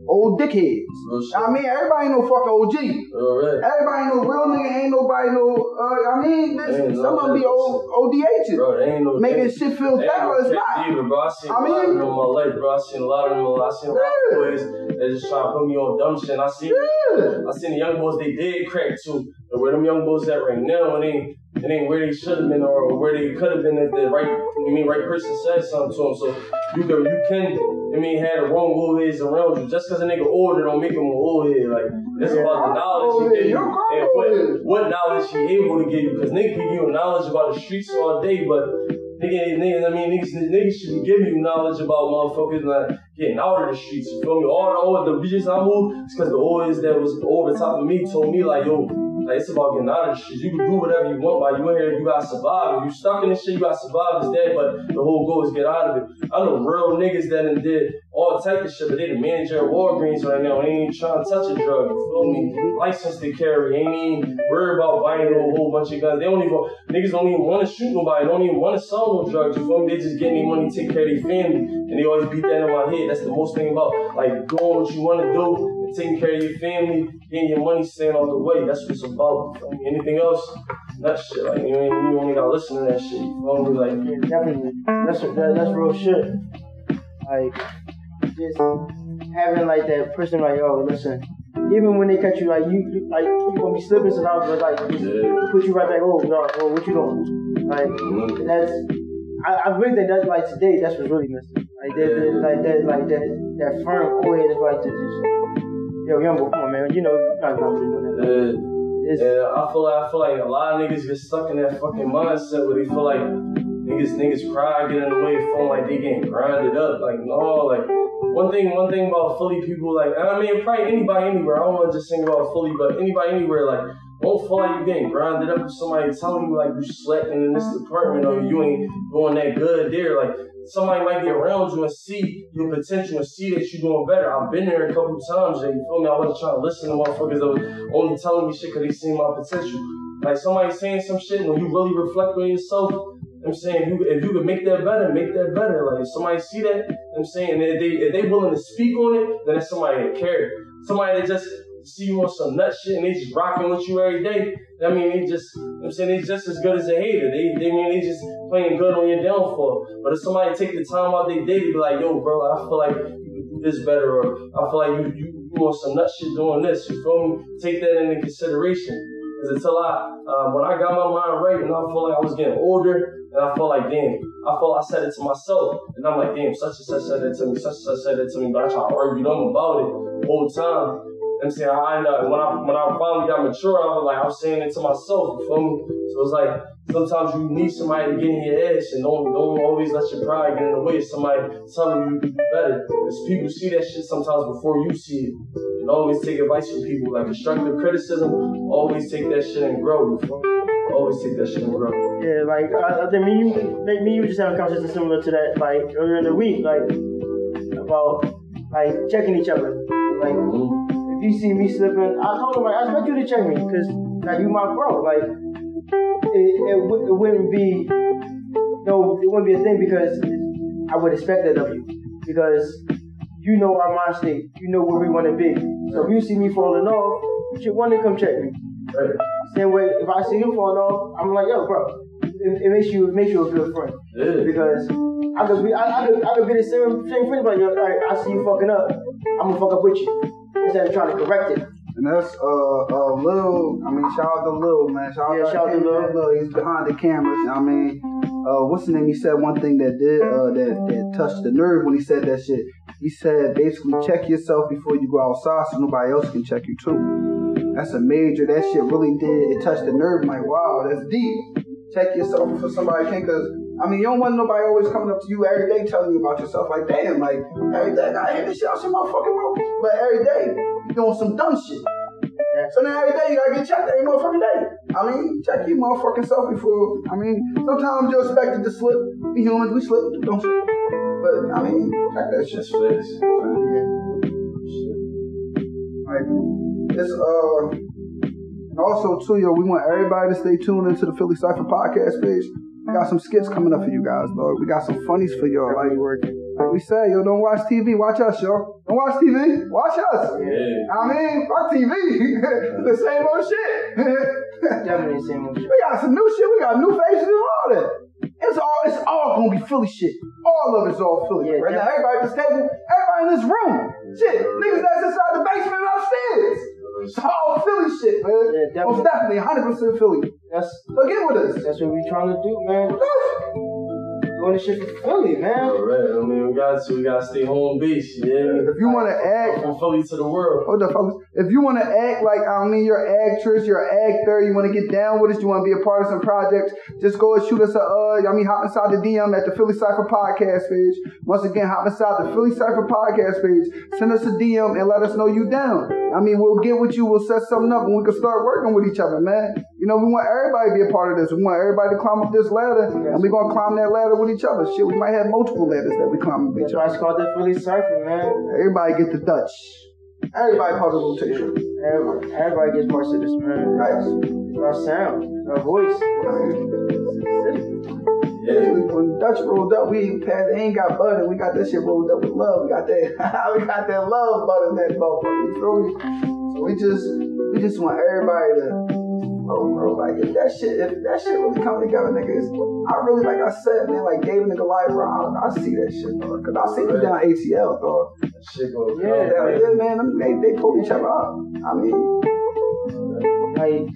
[SPEAKER 2] Old dickheads. I mean, everybody ain't no fucking OG.
[SPEAKER 3] Real red.
[SPEAKER 2] Everybody ain't no real nigga. Ain't nobody no. Uh, I mean, this,
[SPEAKER 3] Ain't no
[SPEAKER 2] some of them be old ODHs.
[SPEAKER 3] Bro, they ain't no
[SPEAKER 2] Making
[SPEAKER 3] they-
[SPEAKER 2] shit feel
[SPEAKER 3] they ain't no
[SPEAKER 2] It's not.
[SPEAKER 3] Either, bro. I seen
[SPEAKER 2] I
[SPEAKER 3] a lot of
[SPEAKER 2] mean-
[SPEAKER 3] them in my life, bro. I seen a lot of them. I seen a lot of boys that just try to put me on dumb shit. I seen,
[SPEAKER 2] Yeah.
[SPEAKER 3] I seen the young boys they did crack too. But where them young boys at right now, it ain't, it ain't where they should have been or where they could have been if the right, you mean right person said something to them. So you can, you can, I mean, had the wrong old heads around you. Just because a nigga older don't make him an old head. Like it's
[SPEAKER 2] Yeah.
[SPEAKER 3] about the knowledge
[SPEAKER 2] Old
[SPEAKER 3] he give you and what, what knowledge he able to give you. Because nigga can give you knowledge about the streets all day, but nigga, niggas, I mean, niggas, niggas should be giving you knowledge about motherfuckers like getting out of the streets. You feel me? All the old, the reasons I moved, it's because the oldest that was over the top of me told me like, yo, like it's about getting out of the streets. You can do whatever you want, while you in here, you gotta survive. If you stuck in this shit, you gotta survive. It's dead, but the whole goal is get out of it. I know real niggas that done did all type of shit, but they the manager at Walgreens right now. They ain't even trying to touch a drug. You feel me? License to carry. Ain't even worried about buying a whole bunch of guns. They don't even niggas don't even want to shoot nobody. They Don't even want to sell no drugs. You feel me? They just getting their money, take care of their family, and they always beat that in my head. That's the most thing about like doing what you want to do taking care of your family, getting your money staying out the way. That's what it's about. You feel me? Anything else? That shit. Like you, ain't, you only gotta listen to that shit. You feel me? Like
[SPEAKER 1] Yeah, definitely. That's that, that's real shit. Like just having like that person like, oh, listen. Even when they catch you, like you, you like you gonna be slipping sometimes, but like
[SPEAKER 3] Yeah.
[SPEAKER 1] put you right back. Oh, no, oh, what you doing? Like
[SPEAKER 3] Mhm.
[SPEAKER 1] that's. I, I really think that's like today. That's what's really missing. Like that, that like that, like that, that firm is like to just. Yo, young come on, man. You know, you not gonna do that.
[SPEAKER 3] uh, Yeah, I feel like I feel like a lot of niggas get stuck in that fucking mindset where they feel like niggas niggas cry, get in the way, feeling like they getting grinded up. Like no, like one thing one thing about Philly people, like and I mean probably anybody anywhere. I don't want to just sing about Philly, but anybody anywhere, like don't feel like you getting grinded up if somebody telling you like you slacking in this department or you ain't doing that good there. Like somebody might be around you and see your potential and see that you're doing better. I've been there a couple times and you feel me? I wasn't trying to listen to motherfuckers that was only telling me shit because they seen my potential. Like somebody saying some shit when you really reflect on yourself. I'm saying if you if you could make that better, make that better. Like if somebody see that, I'm saying if they if they willing to speak on it, then that's somebody that care. Somebody that just see you on some nut shit and they just rocking with you every day. I mean they just I'm saying they just as good as a hater. They they mean they just playing good on your downfall. But if somebody take the time out their day to be like, yo, bro, I feel like you could do this better, or I feel like you you, you on some nut shit doing this. You feel me? Take that into consideration. Because until I, uh, when I got my mind right and I felt like I was getting older, and I felt like, damn, I felt I said it to myself. And I'm like, damn, such and such said it to me, such and such said it to me, but I try to argue them about it the whole time. I'm saying I end up when I when I finally got mature, I was like I was saying it to myself. You feel me? So it's like sometimes you need somebody to get in your ass and don't don't always let your pride get in the way. of Somebody telling you to do better. Because people see that shit sometimes before you see it. And always take advice from people like constructive criticism. Always take that shit and grow. You feel me? Always take that shit and grow.
[SPEAKER 1] Yeah, like I, I think me, you, like, me, you just have a conversation similar to that, like earlier in the week, like about like checking each other. Like mm-hmm. If you see me slipping, I told him like I expect you to check me because like you my bro. Like it, it, it wouldn't be no, it wouldn't be a thing because I would expect that of you because you know our mind state, you know where we want to be. So if you see me falling off, you should want to come check me.
[SPEAKER 3] Right.
[SPEAKER 1] Same way, if I see you falling off, I'm like, yo, bro, it, it makes you it makes you a good friend
[SPEAKER 3] Yeah.
[SPEAKER 1] because I could be I, I could I could be the same same friend, but yo, right, I see you fucking up, I'm gonna fuck up with you instead of trying to correct it.
[SPEAKER 2] And that's uh uh Lil. I mean, shout out to Lil, man. Shout out
[SPEAKER 1] Yeah,
[SPEAKER 2] to
[SPEAKER 1] shout out to
[SPEAKER 2] Lil.
[SPEAKER 1] Lil.
[SPEAKER 2] He's behind the cameras. I mean, uh, what's the name? He said one thing that did uh that that touched the nerve when he said that shit. He said basically check yourself before you go outside so nobody else can check you too. That's a major. That shit really did. It touched the nerve. I'm like, wow, that's deep. Check yourself before somebody can, cause I mean, you don't want nobody always coming up to you every day telling you about yourself. Like, damn, like every day I hear this shit out your motherfucking mouth, but every day you doing some dumb shit. So now every day you gotta get checked every motherfucking day. I mean, check your motherfucking self before. I mean, sometimes you're expected to slip. We humans, we slip, don't slip. But I mean, check that shit.
[SPEAKER 3] Just flex.
[SPEAKER 2] Like, it's uh, and also too, yo, we want everybody to stay tuned into the Philly Cypher podcast page. We got some skits coming up for you guys, dog. We got some funnies for y'all. Like,
[SPEAKER 1] working.
[SPEAKER 2] Like we say, yo, don't watch TV. Watch us, yo. Don't watch TV. Watch us.
[SPEAKER 3] Oh, yeah.
[SPEAKER 2] I mean, fuck TV. the same old shit.
[SPEAKER 1] Definitely the same old shit.
[SPEAKER 2] we got some new shit. We got new faces and all that. It's all it's all gonna be Philly shit. All of it's all Philly.
[SPEAKER 1] Yeah,
[SPEAKER 2] right now, everybody at this table, everybody in this room. Shit, niggas that's inside the basement upstairs. All Philly shit, man.
[SPEAKER 1] Yeah,
[SPEAKER 2] Most
[SPEAKER 1] definitely.
[SPEAKER 2] definitely 100% Philly.
[SPEAKER 1] That's
[SPEAKER 2] So get with us.
[SPEAKER 1] that's what we're trying to do, man. Doing this shit for Philly, man.
[SPEAKER 3] Alright, I mean, we got to, we got to stay home base, yeah.
[SPEAKER 2] If you wanna act
[SPEAKER 3] From Philly to the world.
[SPEAKER 2] Hold up, folks. If you want to act like I mean you're an actress, you're an actor, you want to get down with us, you want to be a part of some projects, just go and shoot us a uh, I mean hop inside the DM at the Philly Cypher podcast page. Once again, hop inside the Philly Cypher podcast page. Send us a DM and let us know you down. I mean, we'll get with you, we'll set something up, and we can start working with each other, man. You know, we want everybody to be a part of this. We want everybody to climb up this ladder, and we're gonna climb that ladder with each other. Shit, we might have multiple ladders that we climb with
[SPEAKER 1] That's
[SPEAKER 2] each
[SPEAKER 1] why
[SPEAKER 2] other.
[SPEAKER 1] it's called the Philly Cypher, man.
[SPEAKER 2] Everybody get the Dutch. Everybody part of the rotation.
[SPEAKER 1] Everybody, everybody gets parts of this, man. It's our sound, our voice.
[SPEAKER 3] Yeah.
[SPEAKER 2] When Dutch rolled up, we ain't passed, ain't got butter. We got that shit rolled up with love. We got that, we got that love butter in that motherfucker. You feel me? So we just, we just want everybody to, oh bro, like if that shit, if that shit really come together, niggas, I really, like I said, man, like David and Goliath, bro, I, I see that shit, bro. Cause I see them down ATL, dog.
[SPEAKER 3] That shit gonna
[SPEAKER 1] Yeah,
[SPEAKER 3] come,
[SPEAKER 2] Yeah, yeah, man, them- they, they pull each other up. I mean,
[SPEAKER 1] Like,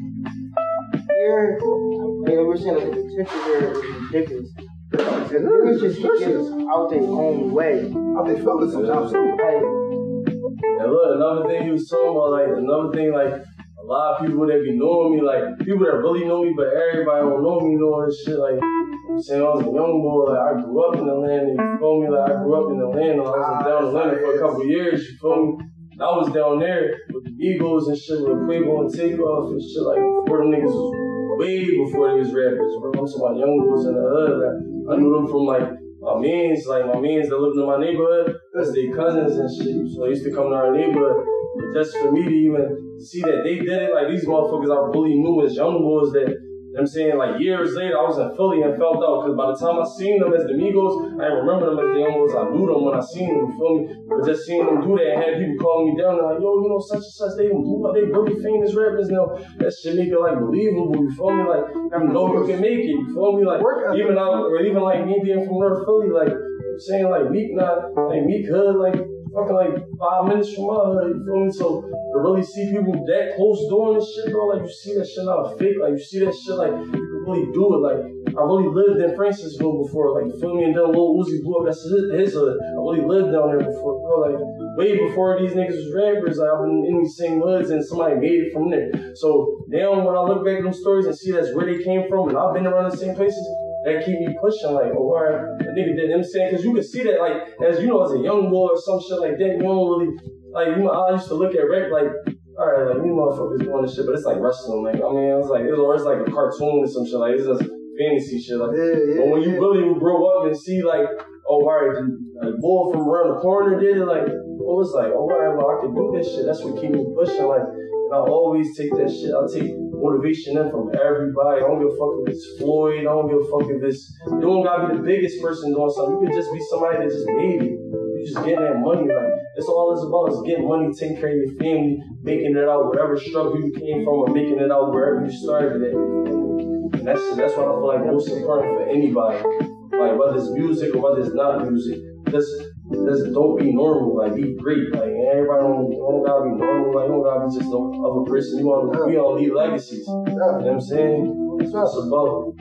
[SPEAKER 1] here, like we're saying, like, the potential here is ridiculous. Niggas just get out their own way.
[SPEAKER 2] how they feel this sometimes too.
[SPEAKER 1] Like,
[SPEAKER 3] And look, another thing he was talking about, like another thing, like a lot of people that be knowing me, like people that really know me, but everybody don't know me, know this shit. Like I'm saying, I was a young boy, like I grew up in the Atlanta. You feel me? Like I grew up in Atlanta. I was ah, down in Atlanta for a couple years. You feel me? And I was down there with the Eagles and shit, with Quavo and Takeoff and shit. Like before them niggas was way before they was rappers, bro. I'm talking about young boys in the hood. Like, I knew them from like my mans, like my mans that lived in my neighborhood. That's their cousins and shit. So they used to come to our neighborhood. But just for me to even see that they did it, like these motherfuckers I really knew as young boys that, you know what I'm saying, like years later, I was in Philly and felt out. Because by the time I seen them as the Migos, I didn't remember them as the young. I knew them when I seen them, you feel me? But just seeing them do that and had people calling me down, they're like, yo, you know, such and such, they blew up, they really famous rappers now. That shit make it like believable, you feel me? Like, you know you can make it, you feel me? Like, even out, or even like me being from North Philly, like, I'm saying like Meek not, like Meek hood, like, fucking like five minutes from my hood, you feel me? So, to really see people that close doing this shit, bro, like, you see that shit not a fake, like, you see that shit, like, you can really do it, like, I really lived in Francisville before, like, you feel me? And then Lil Uzi blew up, that's his, his hood. I really lived down there before, bro, like, way before these niggas was rappers, like, I've been in these same hoods and somebody made it from there. So, now when I look back at them stories and see that's where they came from, and I've been around the same places, that keep me pushing, like, oh, right, the nigga did, you know I'm saying? Because you can see that, like, as you know, as a young boy or some shit like that, you don't really, like, you know, I used to look at rap, like, all right, like, you motherfuckers doing this shit, but it's like wrestling, like, I mean, it's like, it's, it's like a cartoon or some shit, like, it's just fantasy shit, like,
[SPEAKER 2] Yeah, yeah.
[SPEAKER 3] but when you
[SPEAKER 2] yeah.
[SPEAKER 3] really grow up and see, like, oh, all right, the like, boy from around the corner did it, like, oh, it's like, oh, all right, well, I can do this shit. That's what keep me pushing, like, and I always take that shit. I'll take motivation in from everybody. I don't give a fuck if it's Floyd. I don't give a fuck if it's, you don't gotta be the biggest person doing something. You could just be somebody that just it. You just getting that money, like, that's all it's about is getting money, taking care of your family, making it out whatever struggle you came from, or making it out wherever you started. And that's that's what I feel like most important for anybody. Like whether it's music or whether it's not music. Just just don't be normal, like be great. Like everybody don't, don't gotta be normal, like you don't gotta be just no other person. You want we all leave legacies. You know what I'm saying? That's what it's about.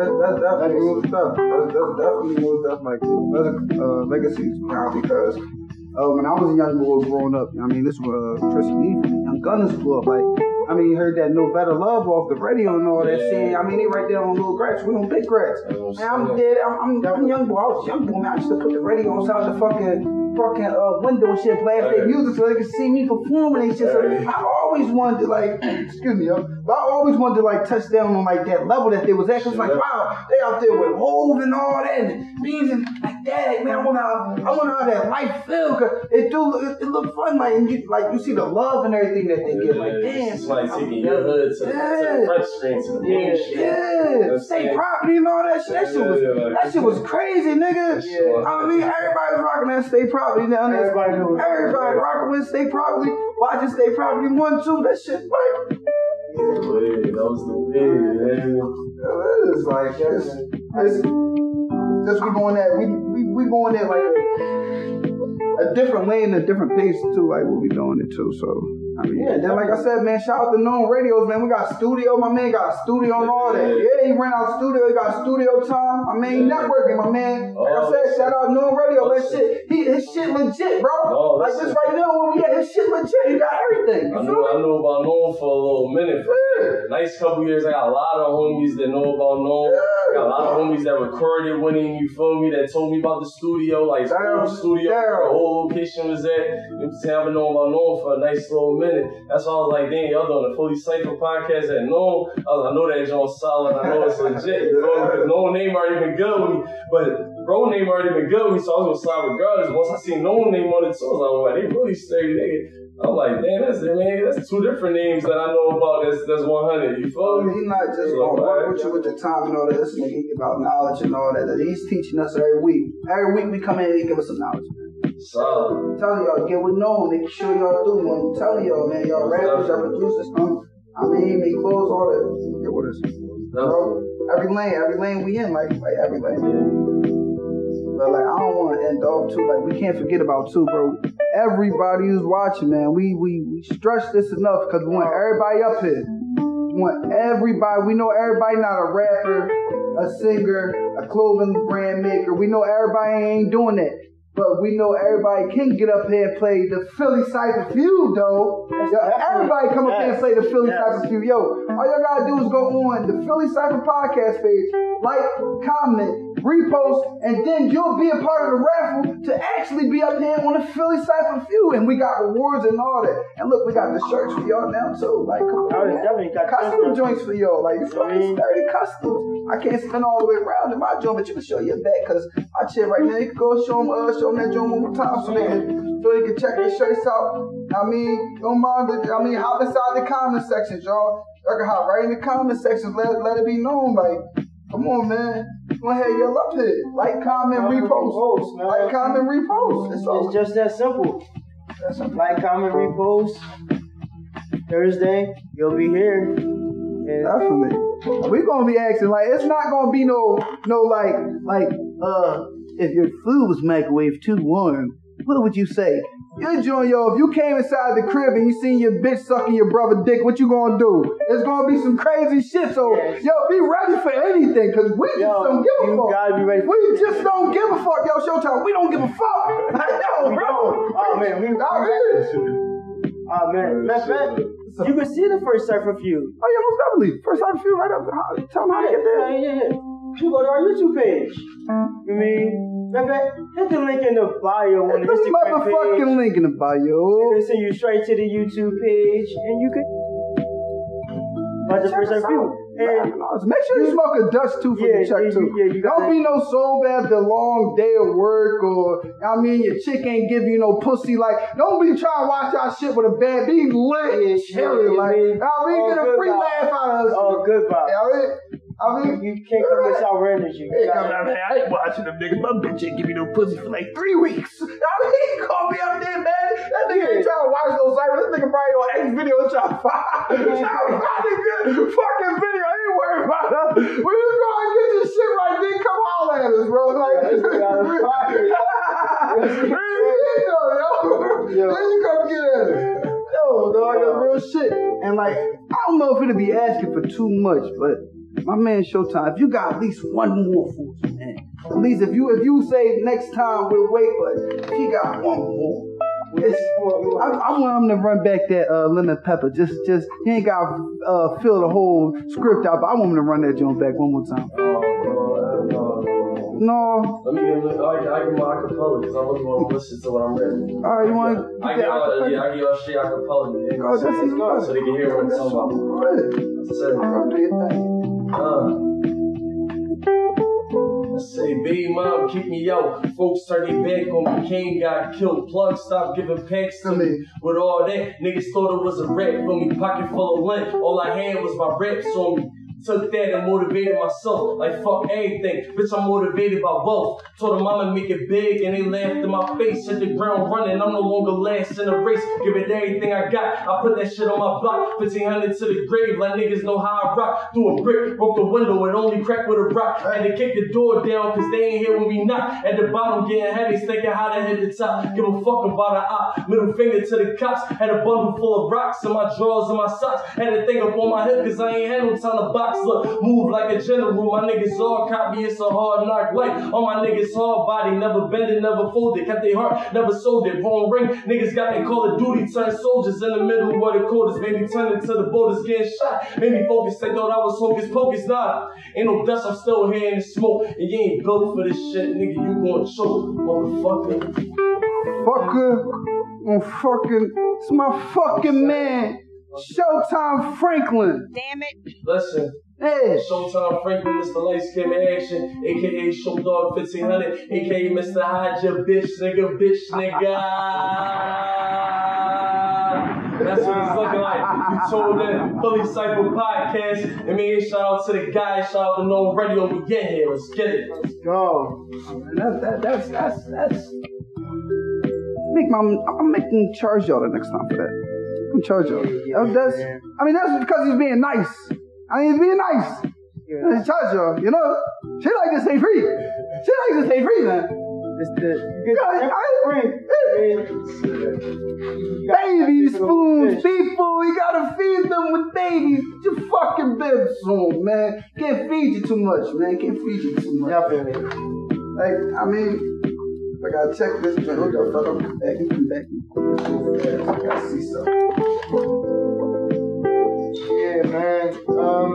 [SPEAKER 2] That's, that's definitely real stuff. That's, that's definitely real stuff. Like uh, legacies now because uh, when I was a young boy growing up, I mean, this was uh, Chris Lee from the Young Gunners grew up. Like, I mean, heard that No Better Love off the radio and all that
[SPEAKER 3] Yeah.
[SPEAKER 2] shit. I mean, they right there on Little Grass. We on Big Grass. Man,
[SPEAKER 3] I'm
[SPEAKER 2] I'm dead. I'm, I'm, I'm young boy. I was young boy, man. I used to put the radio outside the fucking fucking uh, window and shit, blast their music so they could see me performing and shit. So. I always wanted to like, excuse me, yo, but I always wanted to like touch down on like that level that they was at. Cause like, wow, they out there with Hove and all that and beans and like that. Man, I wonder how I wonder how that life feel. Cause it do it, it look fun. Like and you like you see the love and everything that they get. Like, damn,
[SPEAKER 3] It's like taking your hood to, to the French street, to the main street.
[SPEAKER 2] Yeah,
[SPEAKER 3] That's
[SPEAKER 2] state
[SPEAKER 3] it.
[SPEAKER 2] property and all that shit. That shit was
[SPEAKER 3] Yeah, yeah,
[SPEAKER 2] that shit was crazy, nigga.
[SPEAKER 3] Yeah.
[SPEAKER 2] I mean, everybody was rocking that state property down there.
[SPEAKER 1] Everybody.
[SPEAKER 2] Everybody rocking with state property, watching state property one, two. That shit, right?
[SPEAKER 3] That was the big,
[SPEAKER 2] It's like it's, it's just we're going that we we we going there like a, different lane, a different pace too. Like what we doing it too. So I mean, yeah. Then like I said, man, shout out to Known Radios, man. We got studio. My man got studio and all that. Yeah, he ran out studio. He got studio time. I mean, networking, my man. Like I
[SPEAKER 3] Oh,
[SPEAKER 2] said, shout out Known Radio. That
[SPEAKER 3] oh,
[SPEAKER 2] shit, he his shit legit, bro.
[SPEAKER 3] Oh,
[SPEAKER 2] like this right now, when we at his shit legit. He got everything. You
[SPEAKER 3] I knew, I knew about Noam for a little minute.
[SPEAKER 2] Yeah.
[SPEAKER 3] Nice couple years. I got a lot of homies that know about Noam. Got a lot of homies that recorded when he, you feel me, that told me about the studio, like
[SPEAKER 2] Damn,
[SPEAKER 3] studio,
[SPEAKER 2] damn.
[SPEAKER 3] the whole location was at. You know what I'm saying? I've been knowing about Noam for a nice little minute. That's why I was like, dang, y'all doing a Philly Cypher podcast at Noam. I, was, I know that y'all solid. I know it's legit. You me? Because Noam name already been good with me. But bro name already been good with me, so I was gonna slide regardless. Once I seen Noam name on it too, I was like, they really sturdy, nigga. I'm like, damn, that's it, man. That's two different names that I know about. That's that's 100. You feel me?
[SPEAKER 2] He's not just
[SPEAKER 3] So,
[SPEAKER 2] gonna work with you with the time and all that. This nigga about knowledge and all that. He's teaching us every week. Every week we come in and he give us some knowledge. I'm telling y'all, get with known, make sure y'all do, man. I'm telling y'all, man, y'all rappers, y'all producers, um, I mean, make clothes, all that. Get with us. Bro, every lane, every lane we in, like, like every lane. But like, I don't want to end off too. Like, we can't forget about too, bro. Everybody who's watching, man, we we we stress this enough because we want everybody up here. We want everybody. We know everybody not a rapper, a singer, a clothing brand maker. We know everybody ain't doing that. But we know everybody can get up here and play the Philly Cypher Feud, though. Yo, everybody come up here and play the Philly
[SPEAKER 1] Yes.
[SPEAKER 2] Cypher Feud. Yo, all y'all gotta do is go on the Philly Cypher podcast page, like, comment, repost, and then you'll be a part of the raffle to actually be up here on the Philly Cypher Feud. And we got rewards and all that. And look, we got the shirts for y'all now too. Like, come
[SPEAKER 1] I
[SPEAKER 2] on,
[SPEAKER 1] was
[SPEAKER 2] man.
[SPEAKER 1] definitely got
[SPEAKER 2] custom joints for y'all. Like,
[SPEAKER 1] I
[SPEAKER 2] me?
[SPEAKER 1] mean-
[SPEAKER 2] Sturdy customs. I can't spin all the way around in my joint, but you can show your back because my shit right now. You can go show them, uh, show them that joint one more time so they can, so they can check their shirts out. I mean, don't mind the, I mean, hop inside the comment sections, y'all. Y'all can hop right in the comment sections. Let, let it be known, like, come on, man. Go ahead, y'all up here. Like, comment, repost.
[SPEAKER 1] repost, man.
[SPEAKER 2] Like, comment, repost. It's all.
[SPEAKER 1] It's just that simple.
[SPEAKER 2] That's.
[SPEAKER 1] Like, comment, repost. Thursday, you'll be here. And
[SPEAKER 2] Definitely. We're gonna be asking like it's not gonna be no no like like uh if your food was microwave too warm, what would you say? You join yo, if you came inside the crib and you seen your bitch sucking your brother dick, what you gonna do? It's gonna be some crazy shit. So yo, be ready for anything, cause we just
[SPEAKER 1] Yo,
[SPEAKER 2] don't give a
[SPEAKER 1] you
[SPEAKER 2] fuck.
[SPEAKER 1] gotta be ready
[SPEAKER 2] We just don't give a fuck, yo, Showtime. We don't give a fuck. I know,
[SPEAKER 1] We
[SPEAKER 2] bro.
[SPEAKER 1] Oh, man, we-
[SPEAKER 2] Nah, man.
[SPEAKER 1] Oh man, matter of fact, you can see the first Cypher Feud.
[SPEAKER 2] Oh yeah, most definitely. First time feel right up. How- Tell them how to get there.
[SPEAKER 1] Yeah, yeah, yeah. You go to our YouTube page. You mean, matter of fact, hit the link in the bio on the Instagram
[SPEAKER 2] motherfucking link in the bio.
[SPEAKER 1] They send you straight to the YouTube page, and you can watch the first Cypher Feud. And
[SPEAKER 2] Make sure you smoke a Dutch too for
[SPEAKER 1] Yeah,
[SPEAKER 2] your check
[SPEAKER 1] yeah,
[SPEAKER 2] too.
[SPEAKER 1] yeah, you
[SPEAKER 2] Don't be no soul after a long day of work or I mean your chick ain't give you no pussy. Like don't be trying to watch y'all shit with a bad. Be lit
[SPEAKER 1] Yeah,
[SPEAKER 2] chilling.
[SPEAKER 1] yeah,
[SPEAKER 2] like. I mean get a free
[SPEAKER 1] vibes.
[SPEAKER 2] laugh out of us.
[SPEAKER 1] oh, good vibe.
[SPEAKER 2] Yeah, I mean, I mean
[SPEAKER 1] You can't come with energy. You
[SPEAKER 2] Hey, come
[SPEAKER 1] gotta-
[SPEAKER 2] here. I ain't watching them niggas. My bitch ain't give me no pussy for like three weeks. I mean, he called me up there, man. That nigga ain't trying to watch those cyphers. This nigga probably on X video trying to find, trying to find a good fucking video. I ain't worried about that. When you go and get your shit right, then come holler at us, bro. Like,
[SPEAKER 1] Yeah, this nigga out of pocket.
[SPEAKER 2] Real shit, though, yo.
[SPEAKER 1] Yo.
[SPEAKER 2] Then you come get at us. Yo, dog, that's real shit. And like, I don't know if it'll be asking for too much, but my man Showtime, if you got at least one more for us, man. At least if you if you say next time we'll wait, but if he got one more. I, I want him to run back that uh, lemon pepper. Just, just he ain't got to uh, fill the whole script out, but I want him to run that joint back one more time.
[SPEAKER 3] Oh, bro, I don't know.
[SPEAKER 2] No.
[SPEAKER 3] Let me get, I, I give my acapella because I really want to listen to what I'm rapping.
[SPEAKER 2] All right, you want
[SPEAKER 3] I
[SPEAKER 2] to
[SPEAKER 3] get all, yeah, I get all straight acapella. Yeah,
[SPEAKER 2] Oh, that's even better.
[SPEAKER 3] so they can hear what I'm talking about.
[SPEAKER 2] Good.
[SPEAKER 3] That's it.
[SPEAKER 2] Bro, do your thing.
[SPEAKER 3] Uh. I say, baby mom, kick me out. Folks turn their back on me. Kane got killed. Plug stop giving packs to me. With all that, niggas thought it was a rap for me. Pocket full of lint. All I had was my raps on me. Took that and motivated myself. Like fuck everything. Bitch, I'm motivated by wealth. Told her mama make it big and they laughed in my face. Hit the ground running. I'm no longer last in the race. Give it everything I got. I put that shit on my block. 1500 to the grave. Let niggas know how I rock. Through a brick. Broke the window. It only cracked with a rock. Had to kick the door down cause they ain't here when we knock. At the bottom getting headaches. Thinking how to hit the top. Give a fuck about a op. Middle finger to the cops. Had a bundle full of rocks in my drawers and my socks. Had a thing up on my hip cause I ain't had no time to box. Look, move like a general. My niggas all copy. It's a hard knock life. All my niggas hard body. Never bended, never folded. Kept their heart, never sold it. Wrong ring. Niggas got their Call of Duty. Turned soldiers in the middle of the quarters. Made me turn into the borders getting shot. Made me focus. They thought I was hocus pocus. Nah, ain't no dust. I'm still here in the smoke. And you ain't built for this shit, nigga. You gon' choke, motherfucker.
[SPEAKER 2] Fucker. On fucking. It's my fucking man. Showtime Franklin.
[SPEAKER 6] Damn it.
[SPEAKER 3] Listen.
[SPEAKER 2] Hey.
[SPEAKER 3] Showtime Franklin, Mr. Light Skin Action, aka Show Dog 1500, aka Mr. Hide Your Bitch Nigga, Bitch Nigga. That's what it's looking like. You told in Philly Cypher Podcast. And man, shout out to the guys, shout out to No Radio. We get here. Let's get it.
[SPEAKER 2] Let's go. That, that, that's, that's, that's. Make my, I'm making charge y'all the next time for that. I'm charge y'all. That's, I mean, that's because he's being nice. I mean, he's being nice. He's charge y'all, know? Shit like this ain't free. She like this ain't free, man.
[SPEAKER 1] It's the you
[SPEAKER 2] You gotta- I- Baby spoons, people, you gotta feed them with babies. Your fucking bib soon, man. Can't feed you too much, man. Can't feed you too much. Like, I mean, I gotta check this man. Hold up, hold up. Come back, come back. I gotta see something.
[SPEAKER 1] Yeah, man. Um,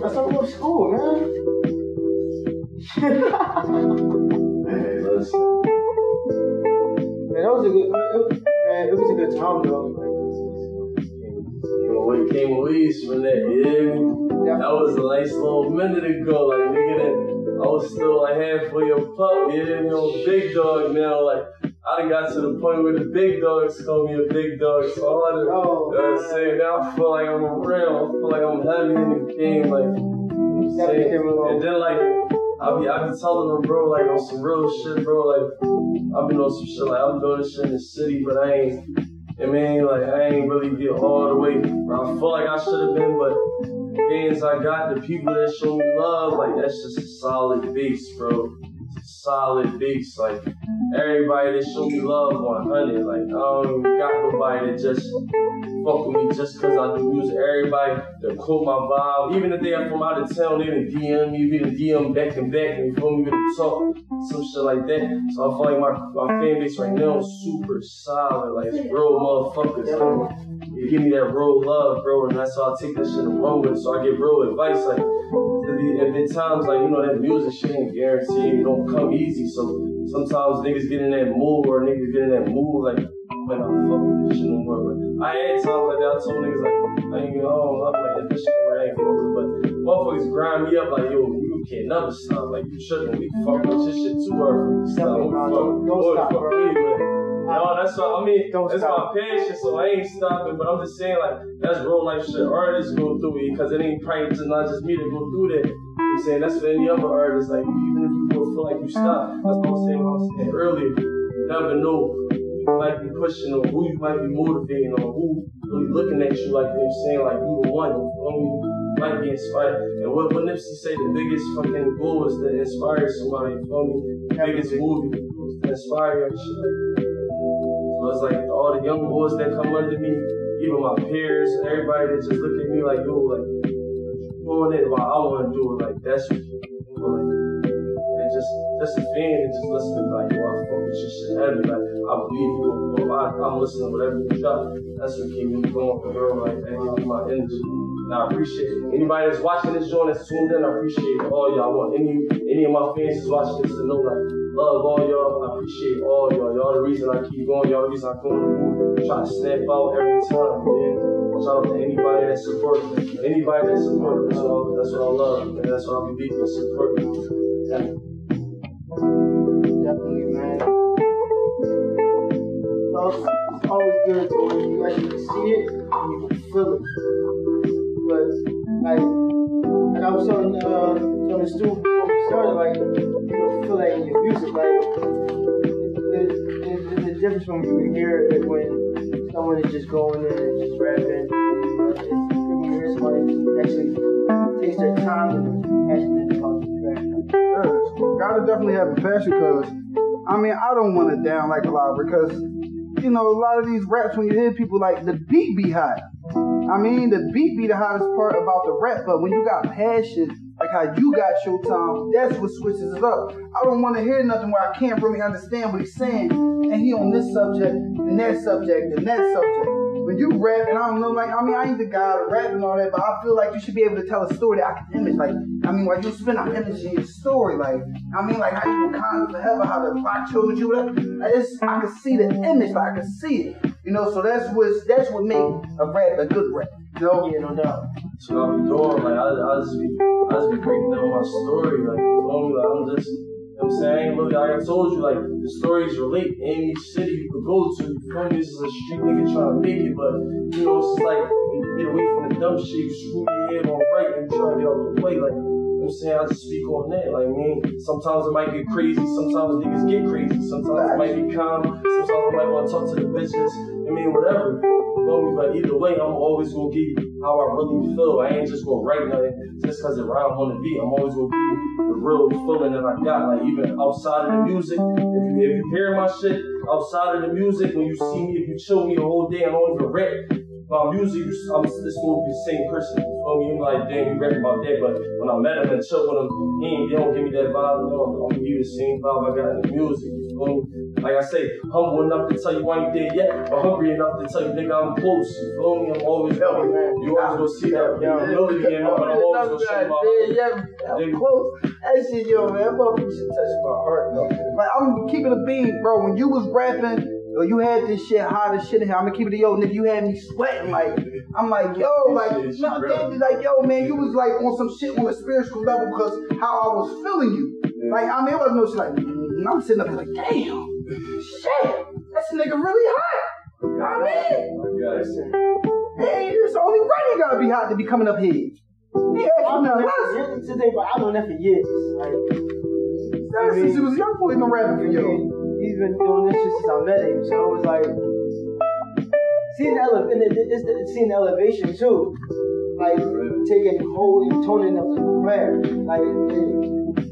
[SPEAKER 1] let's talk about school, man.
[SPEAKER 3] Hey, listen.
[SPEAKER 1] Man, that was a good. It, man, it was a good time though.
[SPEAKER 3] You know, when came Louise from that, me? That was a nice little minute ago. Like, nigga, that I was still like halfway a pup. You hear me? On big dog now. Like, I done got to the point where the big dogs call me a big dog. So all I do,
[SPEAKER 1] Oh,
[SPEAKER 3] you know what I'm saying? Now I feel like I'm real. I feel like I'm heavy in the game. Like, you know saying? And then, like, I be, I be telling them, bro, like, on some real shit, bro. Like, I've been on some shit. Like, I'm doing this shit in the city, but I ain't. I mean, like I ain't really get all the way where I feel like I should have been, but I got, the people that show me love, like that's just a solid base, bro. Solid base. Like everybody that show me love 100. Like I don't got nobody that just fuck with me just cause I do music. Everybody that quote my vibe, even if they are from out of town, they done DM me, we done DM back and back, and feel me, we talk, some shit like that. So I feel like my, my fan base right now is super solid, like it's real motherfuckers. Like, you give me that real love, bro, and that's how I take that shit and run with it. So I get real advice, like, to be, at times, like, you know, that music shit ain't guaranteed, it don't come easy. So sometimes niggas get in that mood, or niggas get in that mood, like, man, I fuck with this shit no more. But I had times like that, I told niggas, like, I ain't get home, I'm like, this shit where I ain't fuck with. But motherfuckers grind me up, like, yo, you can't never stop. Like, you tripping, we fuck with this shit too hard for you to stop. We fuck-
[SPEAKER 1] Don't- don't
[SPEAKER 3] boy,
[SPEAKER 1] stop,
[SPEAKER 3] fuck
[SPEAKER 1] bro.
[SPEAKER 3] me, man. No, that's what I mean.
[SPEAKER 1] Don't
[SPEAKER 3] that's
[SPEAKER 1] stop.
[SPEAKER 3] my passion, so I ain't stopping. But I'm just saying, like, that's real life shit. Artists go through it because it ain't probably just not just me to go through that. You know I'm saying that's what any other artist. Like, even if you don't feel like you stop, that's what I'm saying. What I was saying earlier. You never know who you might be pushing or who you might be motivating or who really looking at you like you know I'm saying, like you the one. You might be inspired. And what, what Nipsey say, the biggest fucking goal is to inspire somebody. You feel me? The biggest movie is to inspire and shit. So it's like all the young boys that come under me, even my peers, everybody that just look at me like, yo, like, doing it while I want to do it, like, that's what you just, just a fan and just listening, like, yo, I fuck with your shit heavy. Like, I believe you, bro. I, I'm listening to whatever you got. That's what keep me going, bro. Like, that my energy. And I appreciate it. Anybody that's watching this joint that's tuned in, I appreciate all y'all. I want any any of my fans that's watching this to know like love all y'all. I appreciate all y'all. Y'all the reason I keep going. Y'all the reason I come the. Try to snap out every time, man. Shout out to anybody that supports me. Anybody that supports me. That's what, I- I love. And that's what I'll be deep in support. Yeah.
[SPEAKER 1] Good to when you actually see it and you can feel it. But like, like I was telling uh telling Stu before we started, like you feel that in your music. Like there's, there's, there's a difference when you can hear it when someone is just going in and just rapping. It's when you hear actually takes their time and passionate about the track.
[SPEAKER 2] Yeah, gotta definitely have a passion because I mean I don't want to down like a lot because you know a lot of these raps when you hear people like the beat be hot. I mean the beat be the hottest part about the rap, but when you got passion like how you got Showtime, that's what switches it up. I don't want to hear nothing where I can't really understand what he's saying, and he on this subject and that subject and that subject. When you rap, and I don't know, like, I mean, I ain't the guy to rap and all that, but I feel like you should be able to tell a story that I can image. Like, I mean, like, you spend our energy in your story. Like, I mean, like, how you kind of forever, how the rock chose you, whatever. Like, it's, I can see the image, like, I can see it. You know, so that's what, that's what make a rap a good rap. You know?
[SPEAKER 1] Yeah, no doubt.
[SPEAKER 3] That's what I be doing. Like I, I just be, I just be breaking down my story. Like you me? Like I'm just, know I'm saying, look, like I told you, like the stories relate any city you could go to. You me? This is a street nigga trying to make it, but you know, it's like when you get away from the dumb shit, you screw your head on right and you try to get out the way. Like you know what I'm saying? I just speak on that. Like, I mean, sometimes it might get crazy. Sometimes niggas get crazy. Sometimes it might be calm. Sometimes I might want to talk to the bitches. I mean, whatever. But either way, I'm always gonna give you how I really feel. I ain't just gonna write nothing just cause it rhyme on the beat. I'm always gonna give you the real feeling that I got. Like even outside of the music, if you if you hear my shit outside of the music, when you see me, if you chill me a whole day, I don't even rap about music. I'm this won't be the same person. You feel me? You like, damn, you rap about that. But when I met him and chill with him, he ain't, they don't give me that vibe. No, I'm gonna give you the same vibe I got in the music. Feel me? Like I say, humble enough to tell you I ain't there yet, but hungry enough to tell you, nigga, I'm close. You feel me? I'm always
[SPEAKER 1] Yeah.
[SPEAKER 3] You always gonna see that humility in me, but I'm always gonna show my
[SPEAKER 2] Yeah, yeah, I'm close. That shit, yo, man, that motherfucker should touch my heart, though. Like, I'm keeping a bean, bro. When you was rapping, yo, you had this shit hot as shit in here. I'm gonna keep it, to yo, nigga, you had me sweating. Like, I'm like, yo, like, no, like, yo, man, you was like on some shit on a spiritual level because how I was feeling you. Like, I mean, it wasn't no shit like, mm, I'm sitting up here like, damn, shit, this nigga really hot. You know what I mean?
[SPEAKER 3] Guys,
[SPEAKER 2] Hey, it's only right he gotta be hot to be coming up here. He asked
[SPEAKER 1] known
[SPEAKER 2] nothing less.
[SPEAKER 1] Today, but I've known that for years. Like,
[SPEAKER 2] That's since he was a young boy, he been rapping for you.
[SPEAKER 1] He's been doing this shit since I met him, so it was like seeing the ele- and it, it's the, seeing the elevation too, like taking whole toning up the prayer, like. It,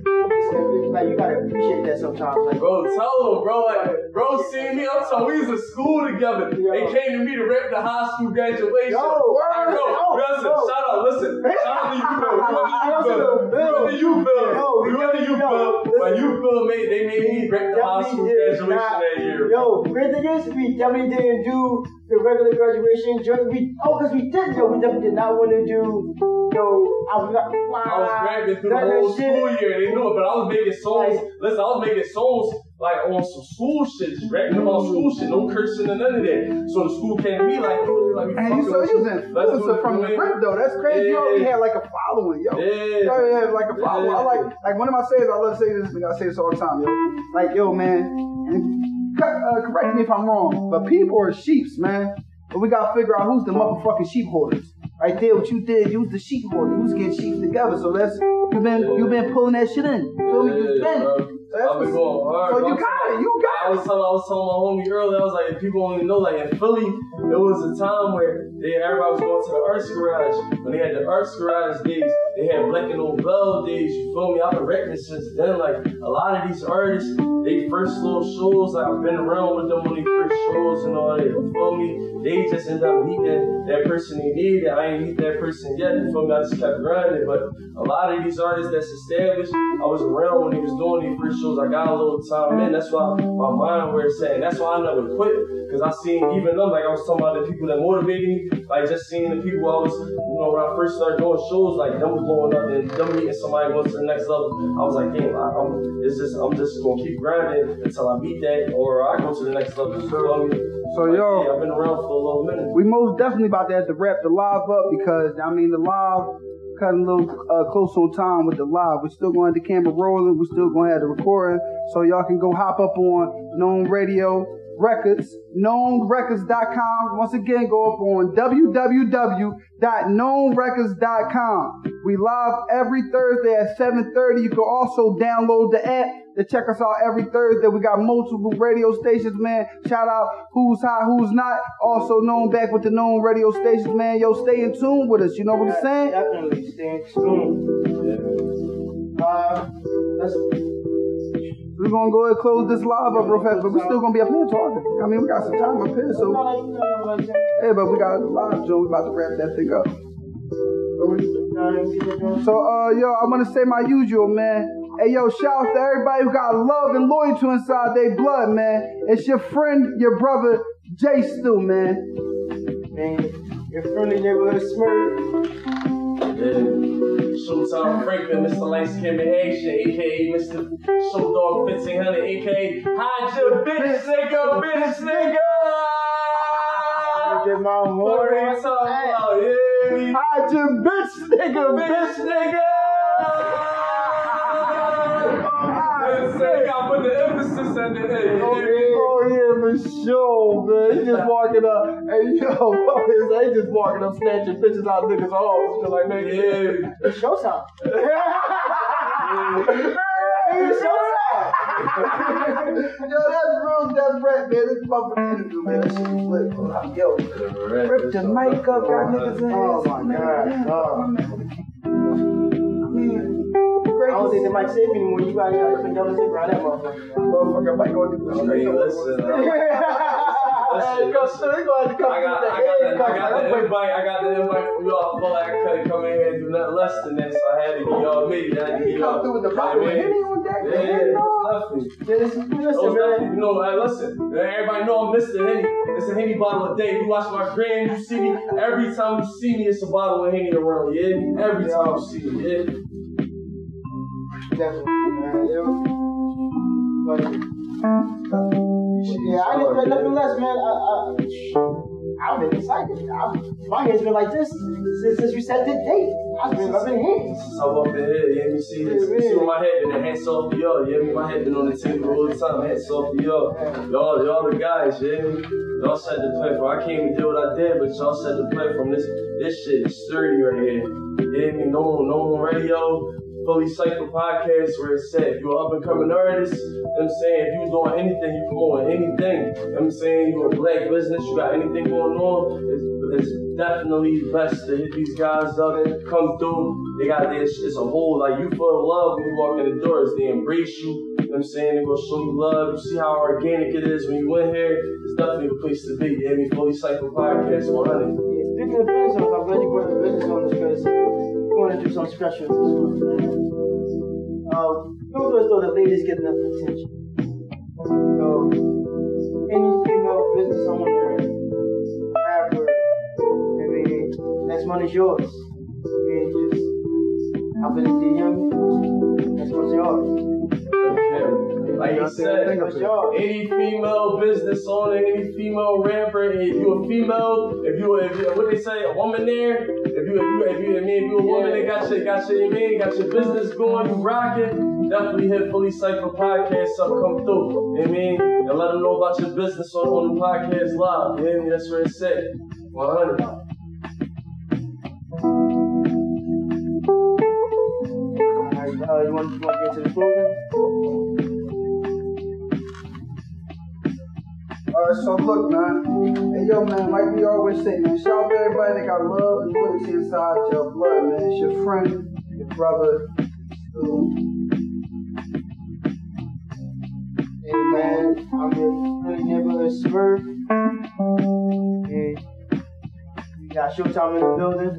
[SPEAKER 1] like you gotta appreciate that sometimes. Like,
[SPEAKER 3] Bro, tell him, bro. Like, bro, see me. I'm talking. We was in school together.
[SPEAKER 1] Yo.
[SPEAKER 3] They came to me to rap the high school graduation.
[SPEAKER 1] Yo, word.
[SPEAKER 3] Bro,
[SPEAKER 1] Yo,
[SPEAKER 3] listen,
[SPEAKER 1] yo.
[SPEAKER 3] shout out. Listen, shout out to you, Bill. You
[SPEAKER 1] I
[SPEAKER 3] know
[SPEAKER 1] also
[SPEAKER 3] the
[SPEAKER 1] Bill.
[SPEAKER 3] you, Bill. You know you,
[SPEAKER 1] yo,
[SPEAKER 3] Bill. When you, Bill, made they made me rap the high school graduation that year.
[SPEAKER 1] Yo, great thing is we definitely didn't do the regular graduation. joint. We oh, cause we did. Yo, we definitely did not want to do. Yo, I was not.
[SPEAKER 3] I was rapping through the
[SPEAKER 1] That- that
[SPEAKER 3] whole
[SPEAKER 1] shit.
[SPEAKER 3] school year. They knew it, but I was making songs.
[SPEAKER 1] Like-
[SPEAKER 3] listen, I was making songs like on some school shit, just rapping about mm. school shit, no cursing and none of that. So the school came to me like, yo, like, we
[SPEAKER 2] And you
[SPEAKER 3] fucking
[SPEAKER 2] so
[SPEAKER 3] with
[SPEAKER 2] you was
[SPEAKER 3] you.
[SPEAKER 2] an
[SPEAKER 3] Let's do
[SPEAKER 2] influencer from the
[SPEAKER 3] know
[SPEAKER 2] rip though. That's crazy. You
[SPEAKER 3] Yeah.
[SPEAKER 2] already had like a following, yo. You
[SPEAKER 3] Yeah.
[SPEAKER 2] already had like a following. I like like one of my sayings. I love to say this. Like I say this all the time, yo. Like yo, man. Uh, correct me if I'm wrong, but people are sheeps, man. But we gotta figure out who's the motherfucking sheep hoarders. Right there, what you did, you was the sheep hoarder. You was getting sheep together. So that's you've been you been pulling that shit in. Feel me? You
[SPEAKER 3] Yeah,
[SPEAKER 2] been.
[SPEAKER 3] bro.
[SPEAKER 2] So that's
[SPEAKER 3] I've been going hard.
[SPEAKER 2] You got it. You got it.
[SPEAKER 3] I was telling, I was telling my homie earlier, I was like, if people don't know, like in Philly, there was a time where they, everybody was going to the arts garage. When they had the arts garage days, they had Black and Nobel days, you feel me? I've been rapping since then. Like a lot of these artists, they first little shows, like I've been around with them on their first shows and all that, you feel me? They just end up meeting that person they needed. I ain't meet that person yet, you feel me? I just kept grinding. But a lot of these artists that's established, I was around when they was doing their first shows. I got a little time in. That's why my mind where it's at. And that's why I never quit. Cause I seen even them, like I was talking about the people that motivated me, like just seeing the people I was, you know, when I first started doing shows, like them blowing up and them meeting somebody going to the next level. I was like, damn, I, I'm, it's just, I'm just gonna keep grinding until I meet that or I go to the next level. You me?
[SPEAKER 2] So
[SPEAKER 3] Like,
[SPEAKER 2] yo,
[SPEAKER 3] yeah, I've been around for a little minute.
[SPEAKER 2] we most definitely about to have to wrap the live up because I mean the live cutting a little uh, close on time with the live. We're still going to have the camera rolling. We're still going to have the recording, so y'all can go hop up on Known Radio Records, knownrecords.com. Once again, go up on www.knownrecords.com. We live every Thursday at 7:30. You can also download the app to check us out every Thursday. We got multiple radio stations, man. Shout out Who's Hot, Who's Not. Also known back with the known radio stations, man. Yo, stay in tune with us. You know what I'm saying?
[SPEAKER 1] Definitely stay tuned. Uh, let's
[SPEAKER 2] We're gonna go ahead and close this live up real fast, but we're still gonna be up here talking. I mean, we got some time up here, so hey, but we got a live show. We about to wrap that thing up. So, uh, yo, I'm gonna say my usual, man. Hey, yo, shout out to everybody who got love and loyalty inside their blood, man. It's your friend, your brother, Jay Stu, man.
[SPEAKER 1] Man, your friendly neighborhood smirk.
[SPEAKER 3] Yeah. Showtime Franklin, Mr. Light Skin Haitian, aka Mr. Show Dog 1500, aka Hide your bitch, nigga, bitch, nigga!
[SPEAKER 1] Get my
[SPEAKER 3] What
[SPEAKER 1] more.
[SPEAKER 3] are you talking about? Yeah,
[SPEAKER 2] Hide your bitch, nigga,
[SPEAKER 3] bitch, nigga! Say, I put the emphasis at the end.
[SPEAKER 2] Oh yeah, oh, oh, yeah, for sure, man. He just walking up. Hey, yo, what is that? Just walking up, snatching pictures out of niggas' arms. Just like, nigga,
[SPEAKER 3] Yeah.
[SPEAKER 1] It's showtime.
[SPEAKER 2] It's showtime. Yo, that's real death rap, man. This motherfucking interview, man. That shit was lit, bro. Yo, rip the mic up, got niggas in
[SPEAKER 1] Oh my god. Oh.
[SPEAKER 2] I
[SPEAKER 1] I don't think they might save me anymore. You gotta, you gotta clean down the zipper on that motherfucker.
[SPEAKER 2] motherfucker might go to the
[SPEAKER 3] I mean, listen, uh,
[SPEAKER 2] Hey, go, so gonna have to come
[SPEAKER 3] I got,
[SPEAKER 2] through
[SPEAKER 3] I got, the,
[SPEAKER 2] head,
[SPEAKER 3] I got the invite. I got the invite from y'all. I like I couldn't come in here and do nothing less than this. I had to give y'all me. I had to
[SPEAKER 2] He
[SPEAKER 3] give
[SPEAKER 2] come
[SPEAKER 3] y'all.
[SPEAKER 2] through with the
[SPEAKER 3] you know
[SPEAKER 2] bottle
[SPEAKER 3] I?
[SPEAKER 2] Henny on deck,
[SPEAKER 3] Yeah,
[SPEAKER 2] man.
[SPEAKER 3] yeah,
[SPEAKER 2] No.
[SPEAKER 3] definitely.
[SPEAKER 1] Listen, man.
[SPEAKER 3] you know, hey, listen. Everybody know I'm Mr. Henny. It's a Henny bottle a day. You watch my gram, you see me. Every time you see me, it's a bottle of Henny around. Yeah, every time you see me. Yeah.
[SPEAKER 1] Yeah. I didn't expect nothing less, man. I, I, I've been excited. I, my head's been like this since, since we set the date. I've been, I've here.
[SPEAKER 3] Since I'm up in here, you hear me? See, this, you see where my head been, the hands off to y'all. You hear me? My head been on the table all the time, hands off to y'all. Y'all, y'all the guys, you hear me? Y'all set the platform. I can't even do what I did, but y'all set the platform. This, this shit is sturdy right here. You hear me? No, no radio. Philly Cypher Podcast where it's at. If you're an up and coming artist, I'm saying, if you doing anything, you promoting anything, I'm saying, you're a black business, you got anything going on, it's, it's definitely best to hit these guys up, and come through. They got this, it's a whole, like, you feel the love when you walk in the doors. They embrace you, I'm saying, they're gonna show you love. You see how organic it is when you in here. It's definitely a place to be. You me? Philly Cypher Podcast 100.
[SPEAKER 1] Yeah, speaking of business I'm glad you brought the business owners because want to do some month, man. Uh, feel as though the ladies get enough attention. So, any female business owner, rapper, I mean, next one is yours. I mean, just hop in the DM, next one's yours.
[SPEAKER 3] Like you said,
[SPEAKER 1] What's
[SPEAKER 3] any female business owner, any female rapper, if you're a female, if you if you what they say, a woman there, if you if you if you I if you a woman that got your got your you mean got your business going, you rocking, definitely hit Philly Cypher Podcast up, come through. You I mean? And let them know about your business on, on the podcast live. You what I mean? That's where it's at. 100.
[SPEAKER 1] Alright, uh, you want, you to get to the closing?
[SPEAKER 2] Uh, so look, man. Hey, yo, man. Like we always say, man. Shout out to everybody that got love and loyalty inside your blood, man. It's your friend, your
[SPEAKER 1] brother. Who... Hey, man. I'm your really neighborhood Smurf. Hey. We got Showtime in the building.